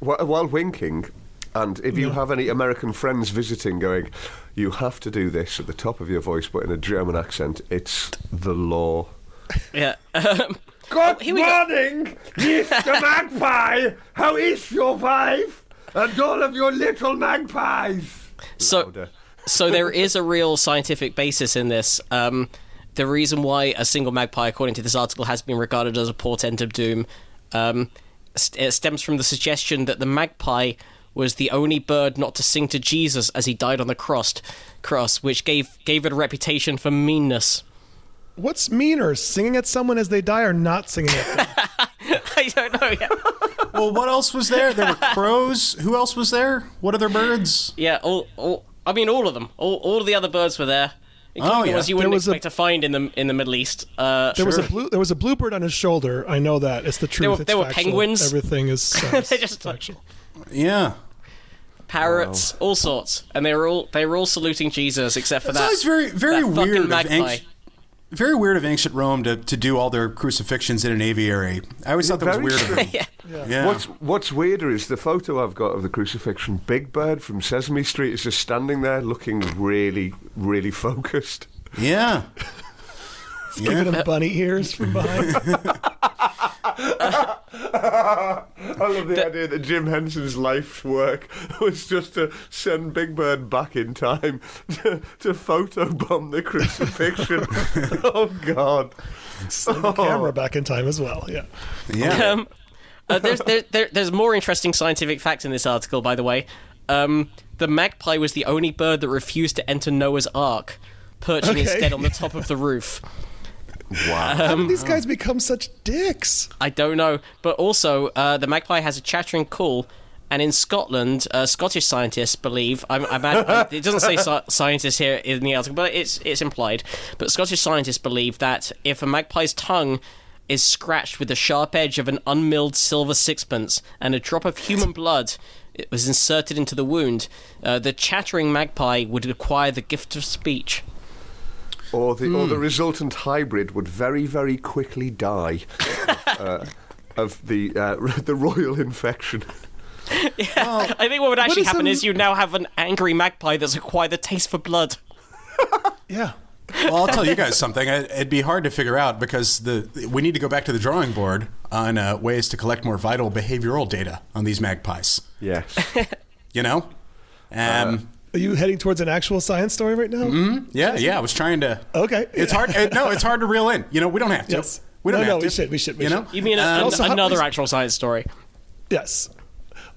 While, while winking, and if you have any American friends visiting, going, you have to do this at the top of your voice, but in a German accent. It's the law. Yeah. Um, Good here we go. morning, Mr. Magpie. How is your wife and all of your little magpies? so, Louder. so there is a real scientific basis in this. Um, the reason why a single magpie, according to this article, has been regarded as a portent of doom, um, st- it stems from the suggestion that the magpie was the only bird not to sing to Jesus as he died on the cross, cross, which gave gave it a reputation for meanness. What's meaner, singing at someone as they die or not singing at them? I don't know. yet. Well, what else was there? There were crows. Who else was there? What other birds? yeah. All, all, I mean, all of them. All, all of the other birds were there, including Oh, the yeah. ones you There wouldn't was a- expect to find in the in the Middle East. Uh, There was a blue. There was a bluebird on his shoulder. I know that. It's the truth. were- there were penguins. Everything is uh, They just- factual. Yeah. parrots, all sorts, and they were all they were all saluting Jesus except for It's that. always very, very that fucking weird of magpie. Ancient, very weird of ancient Rome to, to do all their crucifixions in an aviary. I always thought that was weird of them. yeah. Yeah. What's What's weirder is the photo I've got of the crucifixion. Big Bird from Sesame Street is just standing there, looking really, really focused. yeah. Giving him bunny ears from behind. I love the idea that Jim Henson's life's work was just to send Big Bird back in time to, to photobomb the crucifixion. oh God! Send the camera back in time as well. Yeah. Yeah. Um, uh, there's there, there, there's more interesting scientific facts in this article, by the way. Um, the magpie was the only bird that refused to enter Noah's Ark, perching Okay. instead on the top of the roof. Wow. How did these guys become such dicks? I don't know, but also uh, the magpie has a chattering call, and in Scotland, uh, Scottish scientists believe. I'm, I'm at, it doesn't say sci- scientists here in the article, but it's it's implied. But Scottish scientists believe that if a magpie's tongue is scratched with the sharp edge of an unmilled silver sixpence and a drop of human blood it was inserted into the wound, uh, the chattering magpie would acquire the gift of speech. Or the or Hmm. the resultant hybrid would very very quickly die of, uh, of the uh, the royal infection. Yeah, I think what would actually is happen a- is you now have an angry magpie that's acquired the taste for blood. Yeah. Well, I'll tell you guys something. It- It'd be hard to figure out because the we need to go back to the drawing board on uh, ways to collect more vital behavioral data on these magpies. Yes. You know. Um, Are you heading towards an actual science story right now? yeah, yeah. I was trying to. Okay. It's hard. It, no, it's hard to reel in. You know, we don't have to. Yes. We don't No, have no, to. we should, we should, we you should. know. You mean Um, an- also, how- another actual science story? Yes.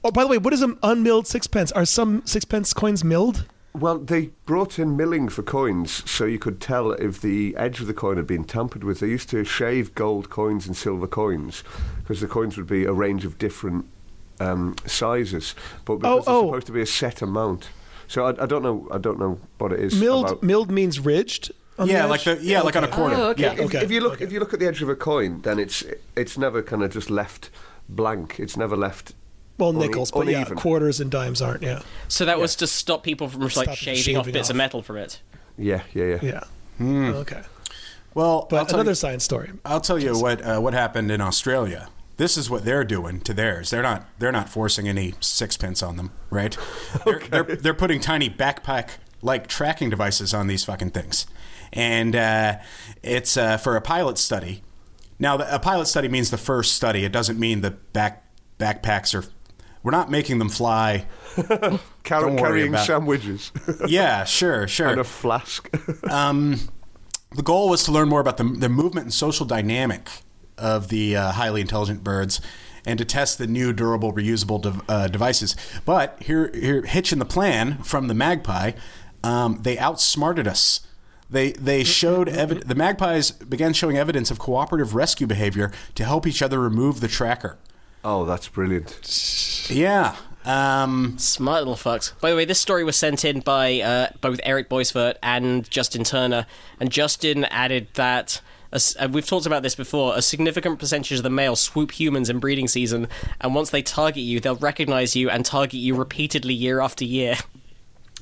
Oh, by the way, what is an unmilled sixpence? Are some sixpence coins milled? Well, they brought in milling for coins so you could tell if the edge of the coin had been tampered with. They used to shave gold coins and silver coins because the coins would be a range of different um, sizes, but because Oh, they're oh. supposed to be a set amount. So I, I don't know. I don't know what it is. Milled about- milled means ridged. Yeah, like the yeah, like on a quarter. Oh, okay. Yeah. If, Okay, if you look, okay. if you look at the edge of a coin, then it's it's never kind of just left blank. It's never left. Well, une- nickels, but yeah, quarters and dimes aren't. Yeah. So that was to stop people from just like Stop it from shaving off shaving bits of metal from it. Yeah, yeah, yeah. Yeah. Hmm. Okay. Well, I'll But another you, science story. I'll tell you what uh, what happened in Australia. This is what they're doing to theirs. They're not they're not forcing any sixpence on them, right? They're, they're they're putting tiny backpack like tracking devices on these fucking things, and uh, it's uh, for a pilot study. Now, a pilot study means the first study. It doesn't mean the back backpacks are we're not making them fly. Car- carrying sandwiches Yeah, sure, sure. and a flask. The goal was to learn more about the, the movement and social dynamic of the uh, highly intelligent birds and to test the new durable reusable dev- uh, devices. But here, here, hitch in the plan from the magpie, um, they outsmarted us. They, they showed evid- the magpies began showing evidence of cooperative rescue behavior to help each other remove the tracker. oh, that's brilliant. Yeah. Um, Smart little fucks. By the way, this story was sent in by uh, both Eric Boisvert and Justin Turner, and Justin added that. A s- uh, we've talked about this before. A significant percentage of the males swoop humans in breeding season, and once they target you, they'll recognize you and target you repeatedly year after year.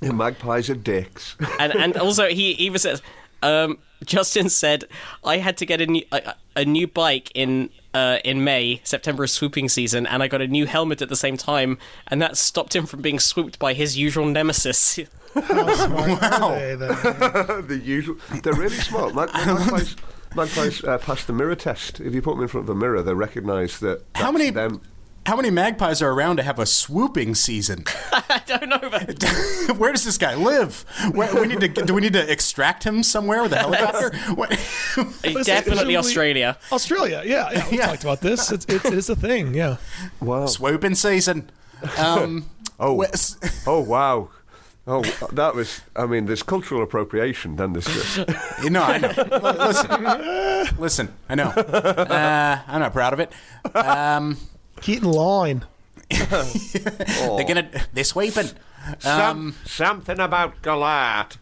Yeah, magpies are dicks. and and also he even says um, Justin said I had to get a new a, a new bike in uh, in May September is swooping season and I got a new helmet at the same time and that stopped him from being swooped by his usual nemesis. How smart are they, then? the usual. They're really smart. Mag- magpies magpies uh, pass the mirror test. If you put them in front of a mirror, they recognise that. how many Them. how many magpies are around to have a swooping season? I don't know. But Where does this guy live? Where, we need to do we need to extract him somewhere with a helicopter? Definitely Australia. Australia, yeah, yeah. We Yeah. talked about this. It's, it's, it's a thing, yeah. Wow. Swooping season. Um, Oh. wes- Oh wow. Oh, that was. I mean, there's cultural appropriation. Then there's just. you know, I know. L- Listen, listen. I know. Uh, I'm not proud of it. Um, in Line. They're gonna they're sweeping. Um, something about Galat.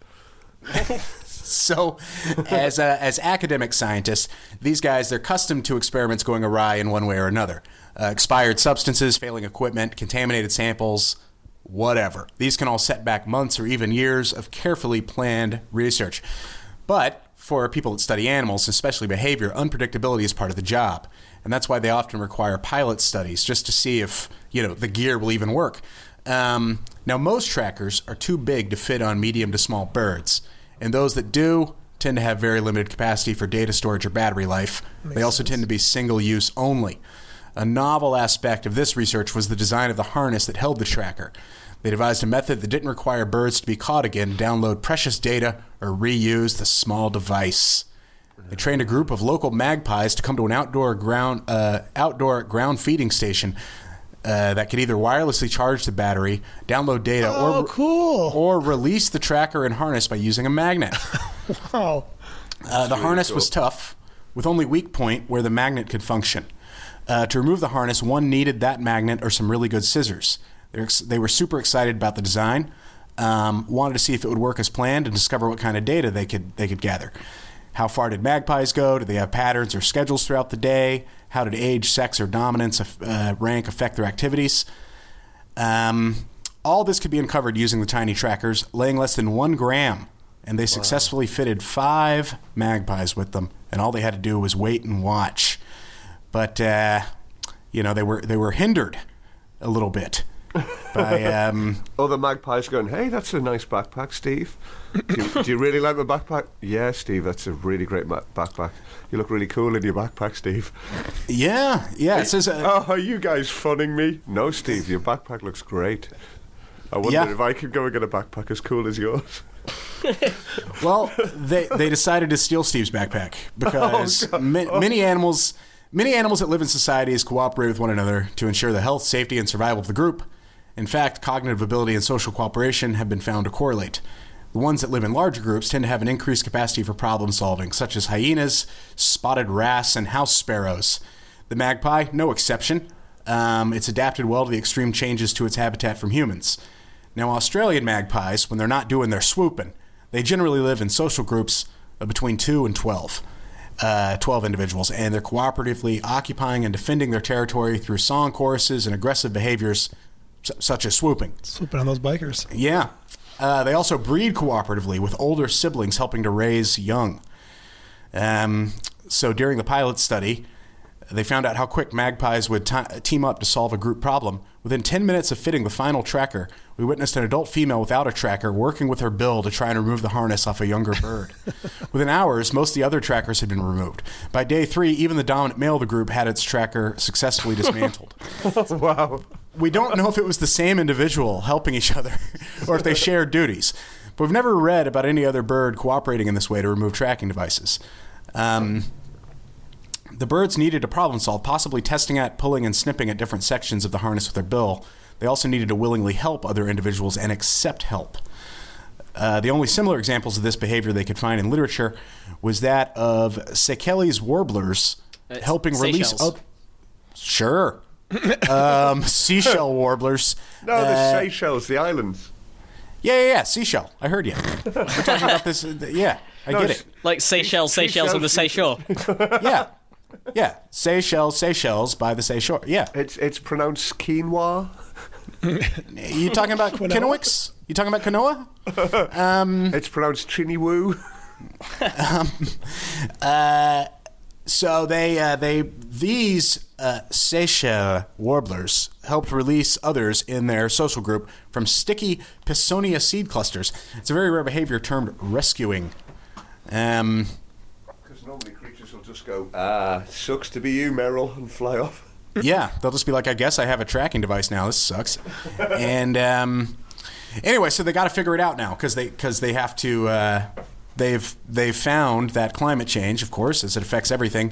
So, as uh, as academic scientists, these guys they're accustomed to experiments going awry in one way or another. Uh, expired substances, failing equipment, contaminated samples, whatever. These can all set back months or even years of carefully planned research. But for people that study animals, especially behavior, unpredictability is part of the job, and that's why they often require pilot studies just to see if you know the gear will even work. Um, now, most trackers are too big to fit on medium to small birds, and those that do tend to have very limited capacity for data storage or battery life. they also tend to be single use only. A novel aspect of this research was the design of the harness that held the tracker. They devised a method that didn't require birds to be caught again, download precious data, or reuse the small device. They trained a group of local magpies to come to an outdoor ground uh, outdoor ground feeding station uh, that could either wirelessly charge the battery, download data, Oh, or cool. or release the tracker and harness by using a magnet. Oh, Uh, the harness was tough, with only weak point where the magnet could function. Uh, to remove the harness, one needed that magnet or some really good scissors. Ex- they were super excited about the design, um, wanted to see if it would work as planned, and discover what kind of data they could they could gather. How far did magpies go? Did they have patterns or schedules throughout the day? How did age, sex, or dominance uh, rank affect their activities? Um, all this could be uncovered using the tiny trackers, weighing less than one gram, and they successfully fitted five magpies with them, and all they had to do was wait and watch. But uh, you know, they were they were hindered a little bit by um, Other magpies going, hey, that's a nice backpack, Steve. Do you, do you really like my backpack? Yeah, Steve, that's a really great ma- backpack. You look really cool in your backpack, Steve. yeah, yeah. It says uh, Oh, are you guys funning me? No, Steve, your backpack looks great. I wonder Yeah. if I could go and get a backpack as cool as yours. Well, they they decided to steal Steve's backpack because ma- many animals many animals that live in societies cooperate with one another to ensure the health, safety, and survival of the group. In fact, cognitive ability and social cooperation have been found to correlate. The ones that live in larger groups tend to have an increased capacity for problem solving, such as hyenas, spotted wrasse, and house sparrows. The magpie, no exception. Um, it's adapted well to the extreme changes to its habitat from humans. Now, Australian magpies, when they're not doing their swooping, they generally live in social groups of between 2 and 12. Uh, 12 individuals, and they're cooperatively occupying and defending their territory through song choruses and aggressive behaviors su- such as swooping. swooping on those bikers. Yeah. Uh, they also breed cooperatively with older siblings helping to raise young. Um, so during the pilot study, they found out how quick magpies would ti team up to solve a group problem. Within 10 minutes of fitting the final tracker, we witnessed an adult female without a tracker working with her bill to try and remove the harness off a younger bird. Within hours, most of the other trackers had been removed. By day three, even the dominant male of the group had its tracker successfully dismantled. wow. we don't know if it was the same individual helping each other or if they shared duties. But we've never read about any other bird cooperating in this way to remove tracking devices. Um, the birds needed to problem solve, possibly testing at, pulling, and snipping at different sections of the harness with their bill. They also needed to willingly help other individuals and accept help. Uh, the only similar examples of this behavior they could find in literature was that of Sekeli's warblers Uh, helping release. Seychelles. sure. um, seashell warblers. No, Uh, the Seychelles, the islands. Yeah, yeah, yeah. Seashell. I heard you. We're talking about this. uh, Yeah, I No, get it. Like Seychelles, Seychelles on the Seychelles. Yeah. Yeah. Seychelles, Seychelles by the Seychelles. Yeah. It's it's pronounced quinoa. You talking about Kenowicks? You talking about Kanoa? It's pronounced Chiniwoo. So they uh, they these uh, Seychelles warblers helped release others in their social group from sticky Pisonia seed clusters. It's a very rare behavior termed rescuing. Um, Because normally creatures will just go, ah, sucks to be you, Meryl, and fly off. yeah, they'll just be like, I guess I have a tracking device now. This sucks. and um, anyway, so they got to figure it out now because they because they have to. Uh, they've they've found that climate change, of course, as it affects everything.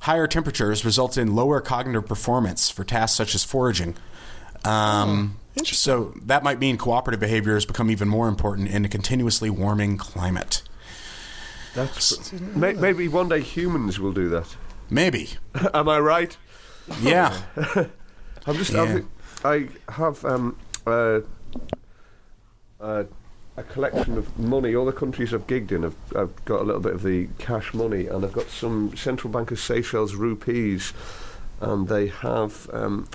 Higher temperatures result in lower cognitive performance for tasks such as foraging. Um, so that might mean cooperative behaviors become even more important in a continuously warming climate. That's May- maybe one day humans will do that. Maybe. Am I right? Yeah. I'm just. Yeah. I, I have um, uh, uh, a collection of money. All the countries I've gigged in, I've, I've got a little bit of the cash money, and I've got some central bank of Seychelles rupees, and they have um,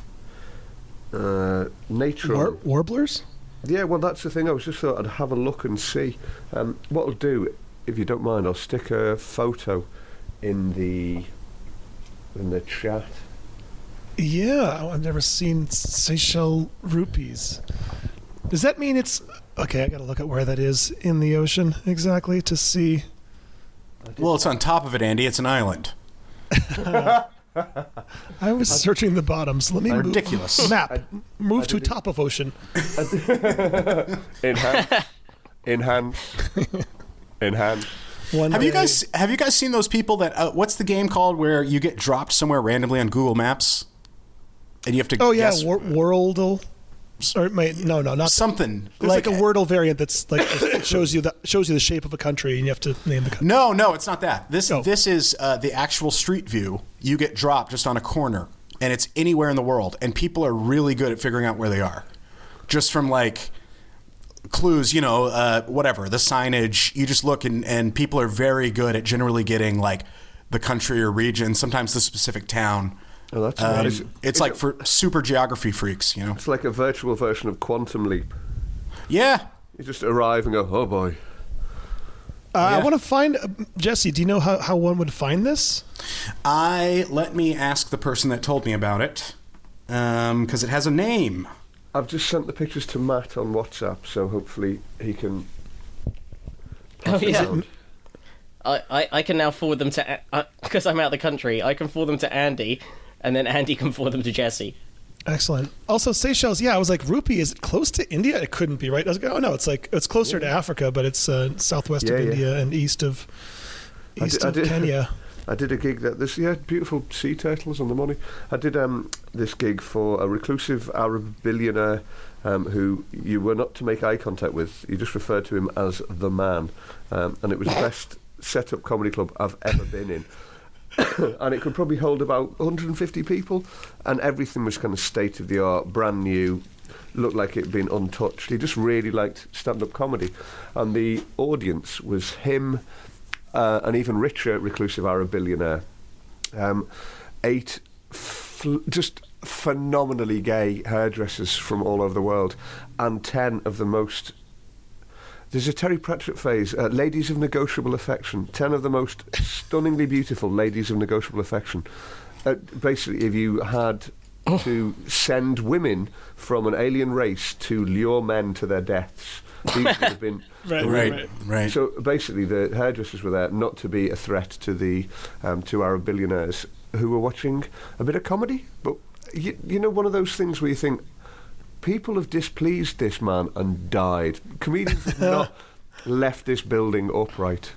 uh, nature. War- warblers? Yeah, well, that's the thing. I was just thought I'd have a look and see. Um, what I'll do, if you don't mind, I'll stick a photo in the in the chat. Yeah, oh, I've never seen Seychelles rupees. Does that mean it's okay? I got to look at where that is in the ocean exactly to see. Well, it's on top of it, Andy. It's an island. I was searching the bottoms. Let me move- Ridiculous. map. Move to top of ocean. In hand, in hand, in hand. One Have you guys have you guys seen those people that uh, what's the game called where you get dropped somewhere randomly on Google Maps and you have to Oh yeah, guess Wor- Wordle. Or wait, no, no, not something There's like, a Wordle variant that's like shows you the shows you the shape of a country and you have to name the country. No, no, it's not that. This Oh. this is uh, the actual street view. You get dropped just on a corner and it's anywhere in the world and people are really good at figuring out where they are. Just from like clues, you know, uh, whatever, the signage, you just look and, and people are very good at generally getting like the country or region, sometimes the specific town. Oh, that's Um, nice. it's like for super geography freaks, you know. It's like a virtual version of Quantum Leap. Yeah. You just arrive and go, oh boy. Uh, I want to find uh, Jesse. Do you know how, how one would find this? I let me ask the person that told me about it because it has a name. I've just sent the pictures to Matt on WhatsApp, so hopefully he can. Oh pass it yeah. around. I, I, I can now forward them to because I'm out of the country. I can forward them to Andy, and then Andy can forward them to Jesse. Excellent. Also, Seychelles. Yeah, I was like, rupee. Is it close to India? It couldn't be, right? I was like, oh no, it's like it's closer to Africa, but it's uh, southwest Yeah, of yeah. India and east of I east did- I of did- Kenya. I did a gig that this yeah beautiful sea turtles on the money. I did um this gig for a reclusive Arab billionaire um, who you were not to make eye contact with. You just referred to him as the man, um, and it was the best set up comedy club I've ever been in. and it could probably hold about 150 people, and everything was kind of state of the art, brand new, looked like it had been untouched. He just really liked stand up comedy, and the audience was him, uh, an even richer reclusive Arab billionaire, um, eight just phenomenally gay hairdressers from all over the world, and ten of the most there's a Terry Pratchett phase, uh, ladies of negotiable affection. Ten of the most stunningly beautiful ladies of negotiable affection. Uh, basically, if you had to send women from an alien race to lure men to their deaths, these would have been. Right, Right, right. So basically, the hairdressers were there not to be a threat to the um, to our billionaires who were watching a bit of comedy. But you, you know, one of those things where you think, people have displeased this man and died. Comedians have not left this building upright.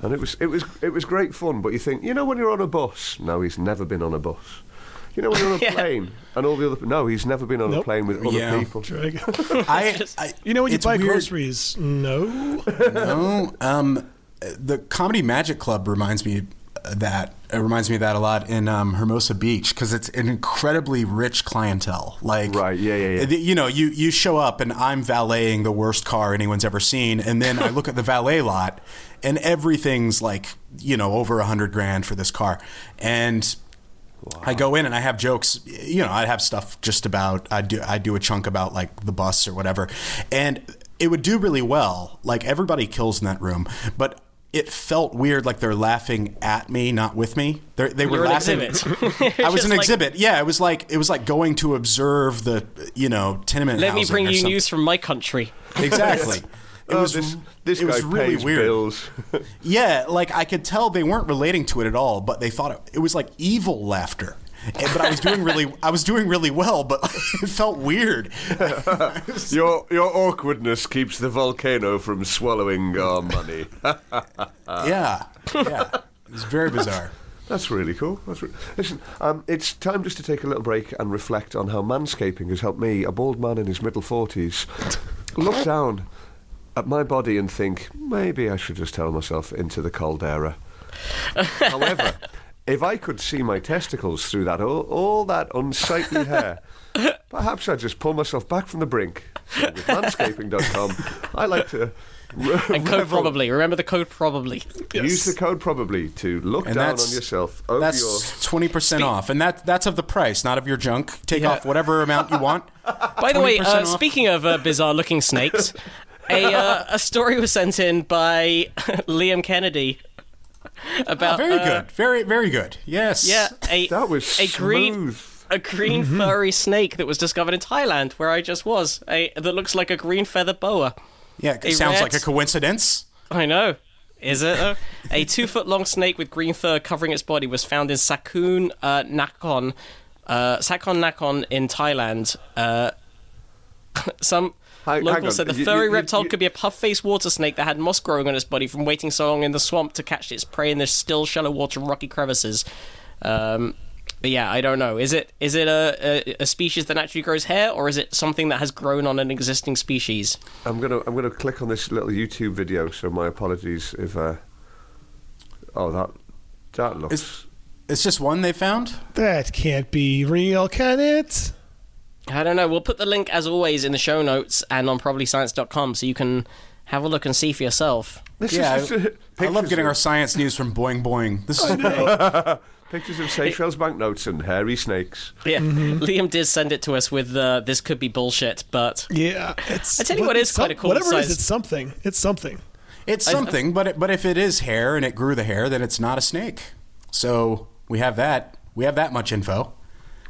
And it was it was it was great fun, but you think, you know when you're on a bus, no, he's never been on a bus. You know when you're on a Yeah. plane and all the other no, he's never been on a plane with other Yeah. people. I, I you know when you buy weird. groceries? No. No, um, the Comedy Magic Club reminds me of that. It reminds me of that a lot in um, Hermosa Beach because it's an incredibly rich clientele. Like, Right, yeah, yeah, yeah. You know, you you show up and I'm valeting the worst car anyone's ever seen, and then I look at the valet lot, and everything's like you know over a hundred grand for this car, and. I go in and I have jokes. You know, I have stuff just about. I do. I do a chunk about like the bus or whatever, and it would do really well. Like everybody kills in that room, but it felt weird. Like they're laughing at me, not with me. They're, they were You're an laughing. exhibit. I was an like- exhibit. Yeah, it was like it was like going to observe the you know tenement. Let me bring you something. news from my country. Exactly. It Oh, was this this it was really weird. Yeah, like I could tell they weren't relating to it at all, but they thought it, it was like evil laughter. And- But I was doing really, I was doing really well, but it felt weird. your your awkwardness keeps the volcano from swallowing our money. Yeah, yeah, it was very bizarre. That's really cool. That's re- Listen, um, it's time just to take a little break and reflect on how manscaping has helped me, a bald man in his middle 40s, look down at my body and think, maybe I should just tell myself into the caldera. However, if I could see my testicles through that, all, all that unsightly hair, perhaps I'd just pull myself back from the brink. So with manscaping.com, I like to. re- And code revel- probably. Remember the code probably. Use the code probably to look And down on that's- yourself over. That's twenty percent off, and that that's of the price, not of your junk. Take Yeah. off whatever amount you want. By the way, uh, speaking of uh, bizarre looking snakes, a uh, a story was sent in by Liam Kennedy about very uh, good, very very good. Yes. Yeah, a That was a green smooth. a green Mm-hmm. furry snake that was discovered in Thailand, where I just was. A that looks like a green feather boa. Yeah. It A sounds red- like a coincidence. I know. Is it? a two foot long snake with green fur covering its body was found in Sakun uh, Nakhon, uh, Sakon Nakhon in Thailand. Uh, some Hang- hang said the You- furry you- reptile you- could be a puff faced water snake that had moss growing on its body from waiting so long in the swamp to catch its prey in the still, shallow water and rocky crevices. Um, but yeah, I don't know. Is it is it a, a, a species that naturally grows hair, or is it something that has grown on an existing species? I'm gonna I'm gonna click on this little YouTube video. So my apologies if. Uh, oh, that that looks. It's it's just one they found. That can't be real, can it? I don't know. We'll put the link, as always, in the show notes and on probablyscience.com so you can have a look and see for yourself. This Yeah, is just, uh, I love pictures getting our science news from Boing Boing. This is great. pictures of Seychelles banknotes and hairy snakes. Yeah, Liam did send it to us with uh, this could be bullshit, but Yeah, it's. I tell you what is it's quite a cool Whatever it is, size- it's something. It's something. It's something, but it, but if it is hair and it grew the hair, then it's not a snake. So we have that. We have that much info.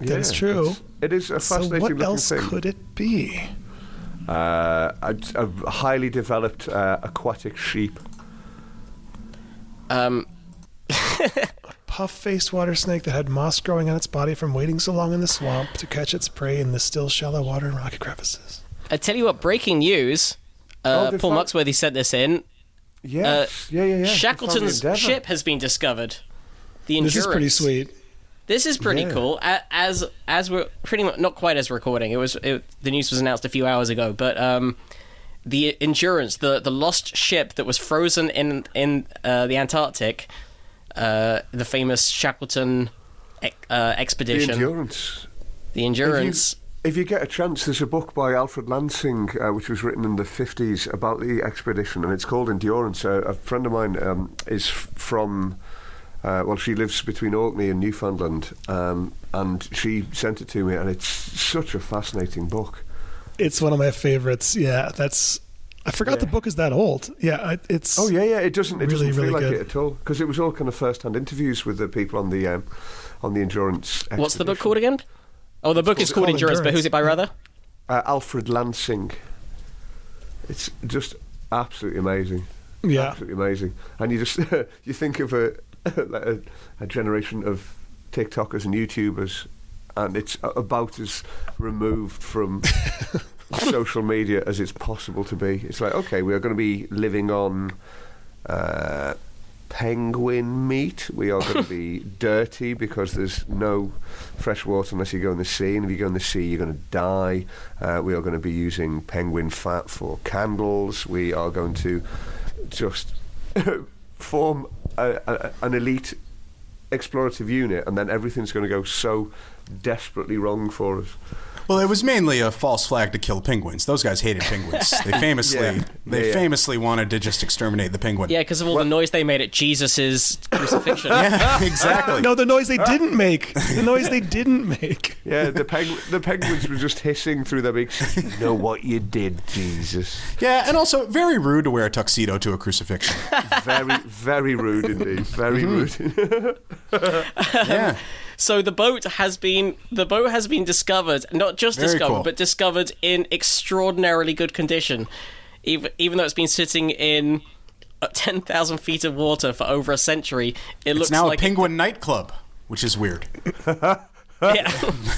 That's Yeah, true. it's- It is a So fascinating what else thing. could it be? Uh, a, a highly developed uh, aquatic sheep. um, Puff-faced water snake that had moss growing on its body from waiting so long in the swamp to catch its prey in the still shallow water and rocky crevices. I tell you what, breaking news. Uh, Oh, Paul found- Muxworthy sent this in. Yes, yeah, yeah, yeah. Shackleton's They found the Endeavour. ship has been discovered. The Endurance. This is pretty sweet. This is pretty Yeah. cool. As as we're pretty much not quite as recording. It was it, the news was announced a few hours ago, but um, the Endurance, the the lost ship that was frozen in in uh, the Antarctic, uh, the famous Shackleton uh, The expedition, endurance. the Endurance. If you get a chance, there's a book by Alfred Lansing, uh, which was written in the 50s about the expedition, and it's called Endurance. Uh, a friend of mine um, is f- from, uh, well, she lives between Orkney and Newfoundland, um, and she sent it to me, and it's such a fascinating book. It's one of my favorites. Yeah, that's. I forgot the book is that old. Yeah, it's. Oh yeah, yeah. It doesn't. It Really, doesn't feel really like good. it at all because it was all kind of first-hand interviews with the people on the um, on the endurance. What's the book called again? Oh, the book is called called Endurance, but who's it by rather? Uh, Alfred Lansing. It's just absolutely amazing. Yeah. absolutely amazing. And you just you think of a like a, a generation of TikTokers and YouTubers, and it's about as removed from social media as it's possible to be. It's like, okay, we are going to be living on uh, penguin meat. We are going to be dirty because there's no fresh water unless you go in the sea, and if you go in the sea, you're going to die. Uh, we are going to be using penguin fat for candles. We are going to just form a, a, an elite explorative unit, and then everything's going to go so desperately wrong for us. Well, it was mainly a false flag to kill penguins. Those guys hated penguins. They famously, Yeah. they Yeah, yeah. famously wanted to just exterminate the penguin. Yeah, because of all the noise they made at Jesus' crucifixion. Yeah, exactly. No, the noise they didn't make. The noise they didn't make. Yeah, the peng- the penguins were just hissing through their beaks. You know what you did, Jesus. Yeah, and also very rude to wear a tuxedo to a crucifixion. Very, very rude indeed. Very Mm-hmm. rude. Yeah. So the boat has been the boat has been discovered, not just Very discovered, cool. but discovered in extraordinarily good condition. Even even though it's been sitting in uh, ten thousand feet of water for over a century, it It's looks now like a penguin nightclub, which is weird. Yeah.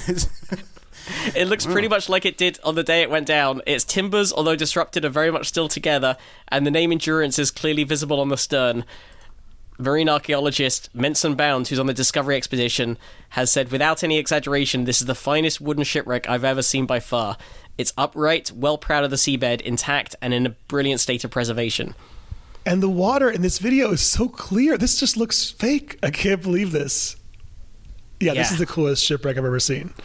It looks pretty much like it did on the day it went down. Its timbers, although disrupted, are very much still together, and the name Endurance is clearly visible on the stern. Marine archaeologist Mensun Bounds, who's on the Discovery expedition, has said without any exaggeration, this is the finest wooden shipwreck I've ever seen by far. It's upright, well proud of the seabed, intact, and in a brilliant state of preservation. And the water in this video is so clear. This just looks fake. I can't believe this. Yeah, this is the coolest shipwreck I've ever seen.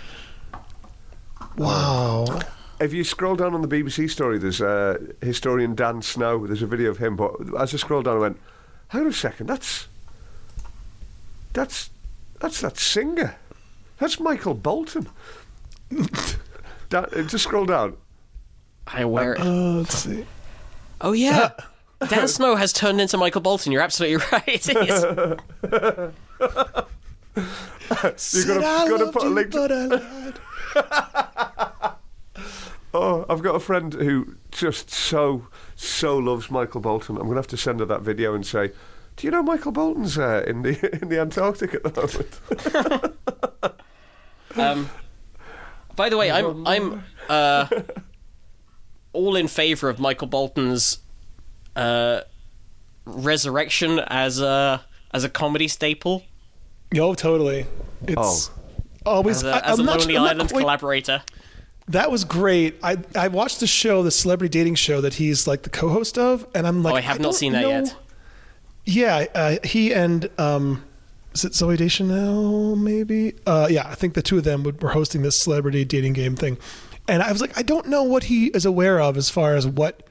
Wow. If you scroll down on the BBC story, there's uh, historian Dan Snow. There's a video of him. But as I scrolled down, I went, "Hang on a second. That's that's that's that singer. That's Michael Bolton." Dan, uh, just scroll down. I wear it. Uh, let's see. Oh yeah, Dan Snow has turned into Michael Bolton. You're absolutely right. It is. You've got I to, got to loved put a you, link to but I lied. Oh, I've got a friend who just so, so loves Michael Bolton. I'm going to have to send her that video and say, "Do you know Michael Bolton's uh, in the in the Antarctic at the moment?" Um, by the way, I'm I'm uh, all in favor of Michael Bolton's uh, resurrection as a as a comedy staple, Yo, totally. It's always as a, as a I'm not- Lonely not Island quite- collaborator. That was great. I I watched the show, the celebrity dating show that he's like the co-host of, and I'm like, Oh, I have not don't seen that know- yet. Yeah, uh, he and um, is it Zooey Deschanel? Maybe. Uh, yeah, I think the two of them would, were hosting this celebrity dating game thing, and I was like, I don't know what he is aware of as far as what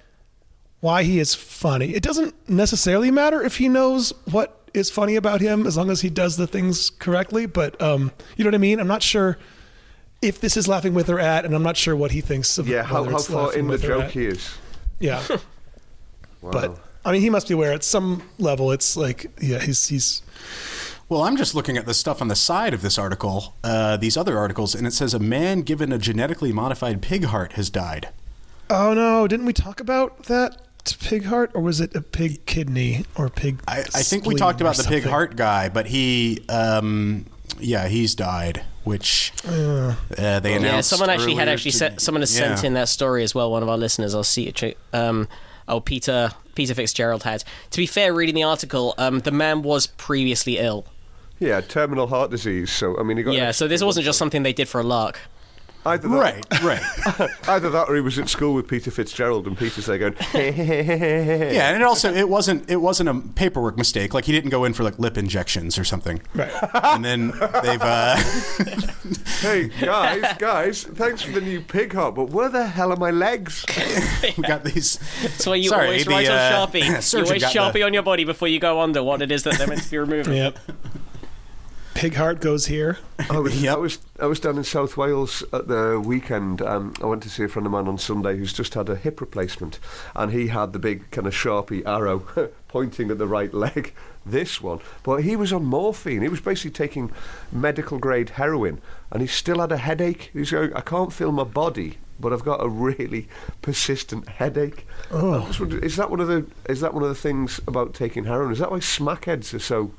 why he is funny. It doesn't necessarily matter if he knows what is funny about him as long as he does the things correctly. But um, you know what I mean? I'm not sure if this is laughing with or at, and I'm not sure what he thinks of yeah, how, how it's far in the joke he is. Yeah, Wow. but I mean, he must be aware at some level. It's like, yeah, he's he's Well, I'm just looking at the stuff on the side of this article, uh, these other articles, and it says a man given a genetically modified pig heart has died. Oh no! Didn't we talk about that pig heart, or was it a pig kidney or pig? I, I think we talked or about the pig heart guy, but he, um, yeah, he's died, which uh, they announced. Yeah, someone actually had actually to- sent someone has sent in that story as well. One of our listeners, I'll see it. Um, oh, Peter Peter Fitzgerald had. To be fair, reading the article, um, the man was previously ill. Yeah, terminal heart disease. So I mean, he got Yeah, so this wasn't just something they did for a lark. Either that, Right, right. either that, or he was at school with Peter Fitzgerald, and Peter's there going, Yeah, and it also it wasn't it wasn't a paperwork mistake. Like he didn't go in for like lip injections or something. Right. And then they've uh, "Hey guys, guys, thanks for the new pig heart, but where the hell are my legs?" we got these. That's why you Sorry, always the, write on uh, Sharpie. You always Sharpie the- on your body before you go under what it is that they're meant to be removing. Yep. Pig heart goes here. I was, Yep. I was I was down in South Wales at the weekend. Um, I went to see a friend of mine on Sunday who's just had a hip replacement, and he had the big kind of sharpie arrow pointing at the right leg. This one, but he was on morphine. He was basically taking medical grade heroin, and he still had a headache. He's going, I can't feel my body, but I've got a really persistent headache. Oh. Is that one of the is that one of the things about taking heroin? Is that why smackheads are so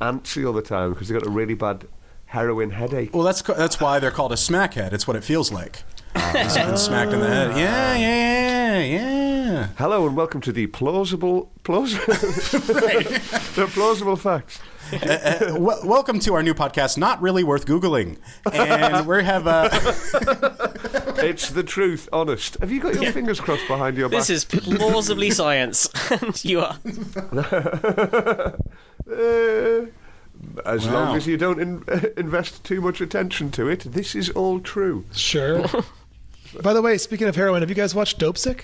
antsy all the time because they've got a really bad heroin headache. Well, that's that's why they're called a smackhead. It's what it feels like. He's getting smacked in the head. Yeah, yeah, yeah. Hello and welcome to the plausible, plausible, the plausible facts. Uh, wel- welcome to our new podcast, not really worth googling. And we have uh, It's the truth, honest. Have you got your fingers crossed behind your back? This is plausibly science, and you are. Uh, as Wow. long as you don't in, invest too much attention to it, this is all true. Sure. By the way, speaking of heroin, have you guys watched Dopesick?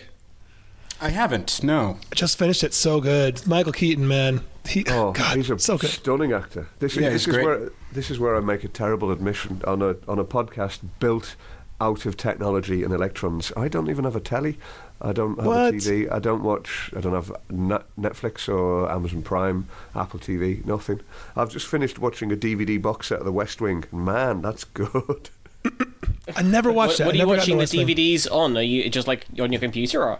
I haven't. No. I just finished it. So good. Michael Keaton, man. He, Oh, God, he's a so good. stunning actor. This, Yeah, this is great. where this is where I make a terrible admission on a on a podcast built out of technology and electrons. I don't even have a telly. I don't have What? a TV. I don't watch. I don't have Netflix or Amazon Prime, Apple TV. Nothing. I've just finished watching a DVD box set of The West Wing. Man, that's good. I never watched What, that. what are you watching the West Wing. DVDs on? Are you just like on your computer or?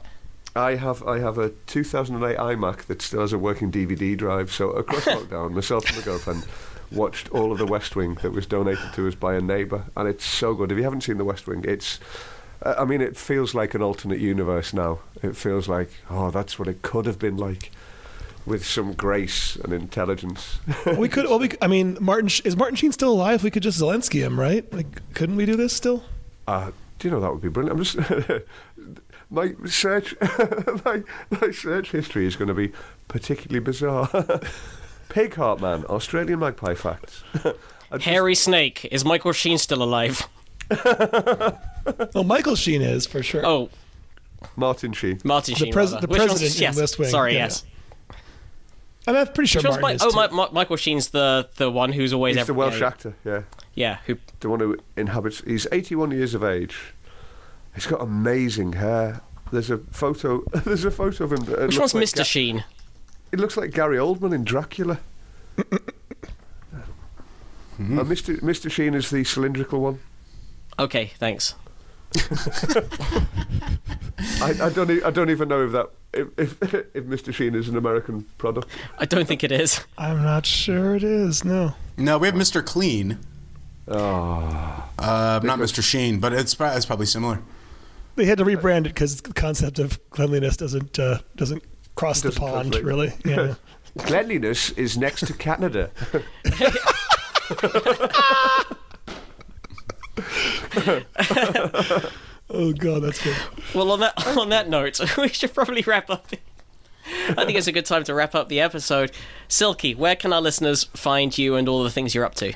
I have I have a 2008 iMac that still has a working DVD drive. So across lockdown, myself and my girlfriend watched all of The West Wing that was donated to us by a neighbour, and it's so good. If you haven't seen The West Wing, it's I mean, it feels like an alternate universe now. It feels like oh, that's what it could have been like, with some grace and intelligence. We could. Well, we. I mean, Martin Sh- is Martin Sheen still alive? We could just Zelensky him, right? Like, couldn't we do this still? Uh, do you know that would be brilliant? I'm just my search my, my search history is going to be particularly bizarre. Pig Heart Man, Australian magpie facts. I just- Hairy Snake. Is Michael Sheen still alive? Oh, Michael Sheen is for sure. Oh, Martin Sheen. Martin The Sheen. pres- the Which one's- president in yes. West Wing, Sorry, yeah. yes. I'm I'm pretty sure Martin Mi- is. oh, too. Mi- Mi- Michael Sheen's the the one who's always He's the Welsh yeah, actor, yeah. Yeah, who The one who inhabits. He's 81 years of age. He's got amazing hair. There's a photo. There's a photo of him. That Which one's like Mr. Ga- Sheen? It looks like Gary Oldman in Dracula. Hmm. Uh, Mr. Mr. Sheen is the cylindrical one. Okay, thanks. I, I don't. E- I don't even know if that if, if if Mr. Sheen is an American product. I don't think it is. I'm not sure it is. No. No, we have Mr. Clean. Oh, Uh, not Mr. Sheen, but it's, it's probably similar. They had to rebrand it because the concept of cleanliness doesn't uh, doesn't cross the Doesn't pond, conflict. really. Yeah. cleanliness is next to Canada. oh god, that's good. Well, on that on that note, we should probably wrap up. I think it's a good time to wrap up the episode. Silky, where can our listeners find you and all the things you're up to?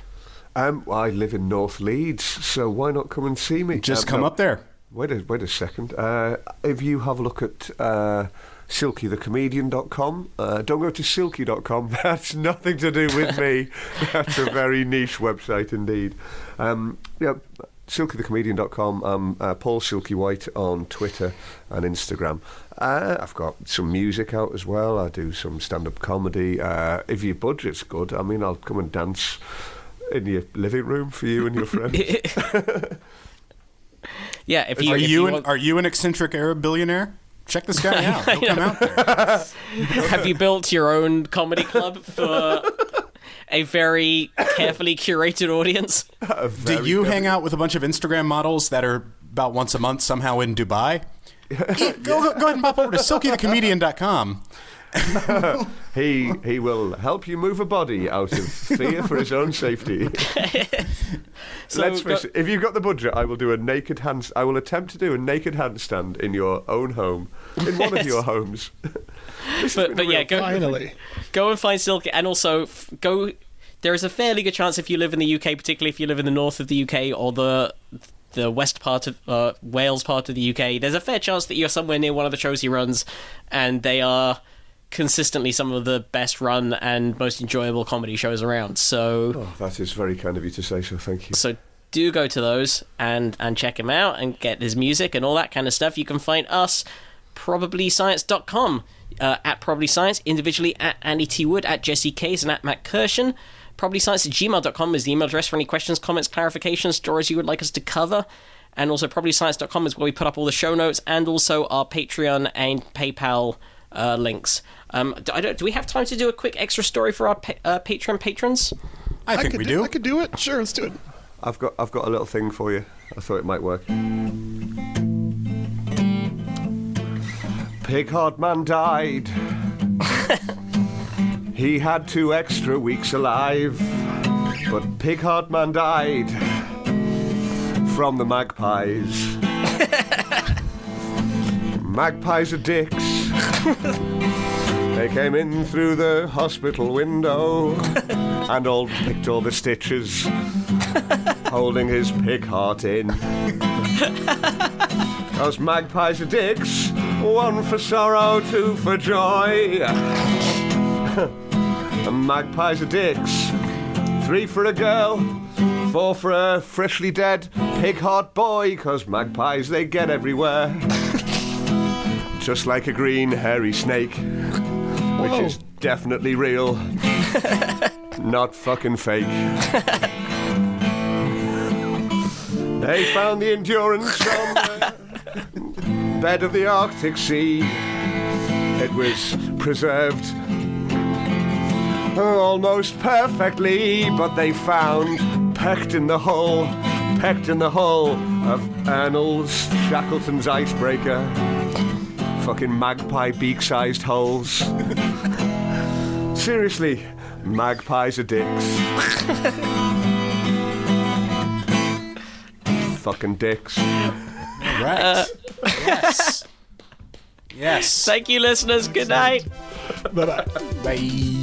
Um, I live in North Leeds, so why not come and see me? Just Um, come no, up there. Wait a wait a second. Uh, if you have a look at uh, silkythecomedian.com, uh, don't go to silky.com. That's nothing to do with me. That's a very niche website indeed. Um, yeah, silkythecomedian.com. I'm uh, Paul Silky White on Twitter and Instagram. Uh, I've got some music out as well. I do some stand-up comedy. Uh, if your budget's good, I mean, I'll come and dance in your living room for you and your friends. Yeah, if you, Are if you, an, want- are you an eccentric Arab billionaire? Check this guy out. He'll come out there. have you built your own comedy club for a very carefully curated audience? A Do very- you hang out with a bunch of Instagram models that are about once a month somehow in Dubai? go, go, go ahead and pop over to silkythecomedian.com. He he will help you move a body out of fear for his own safety. So Let's go- face if you've got the budget, I will do a naked hand. I will attempt to do a naked handstand in your own home, in one of your homes. But, but yeah, go, Finally. go and find Silky, and also f- go. There is a fairly good chance if you live in the UK, particularly if you live in the north of the UK or the the west part of uh, Wales part of the UK, there's a fair chance that you're somewhere near one of the shows he runs, and they are consistently some of the best run and most enjoyable comedy shows around. So Oh, that is very kind of you to say so. Thank you. so do go to those and and check him out and get his music and all that kind of stuff. You can find us probablyscience.com uh, at probably science individually at Andy T Wood at Jesse Case and at Matt Kirshen. Probablyscience at gmail.com is the email address for any questions, comments, clarifications, stories you would like us to cover. And also probablyscience.com is where we put up all the show notes and also our Patreon and PayPal uh, links. Um, do, I don't, do we have time to do a quick extra story for our pa- uh, Patreon patrons? I think could we do. I could do it. Sure, let's do it. I've got I've got a little thing for you. I thought it might work. Pig Heart Man died. he had two extra weeks alive, but Pig Heart Man died from the magpies. magpies are dicks. They came in through the hospital window and all picked all the stitches, holding his pig heart in. Those magpies are dicks, one for sorrow, two for joy. and magpies are dicks, three for a girl, four for a freshly dead pig heart boy, cause magpies they get everywhere. Just like a green hairy snake, which Whoa. is definitely real, not fucking fake. They found the endurance on the bed of the Arctic Sea. It was preserved almost perfectly, but they found pecked in the hull, pecked in the hull of Ernest Shackleton's icebreaker. Fucking magpie beak-sized holes. Seriously, magpies are dicks. Fucking dicks. Right. yes. Yes. Thank you, listeners. Good night. Bye bye. Bye.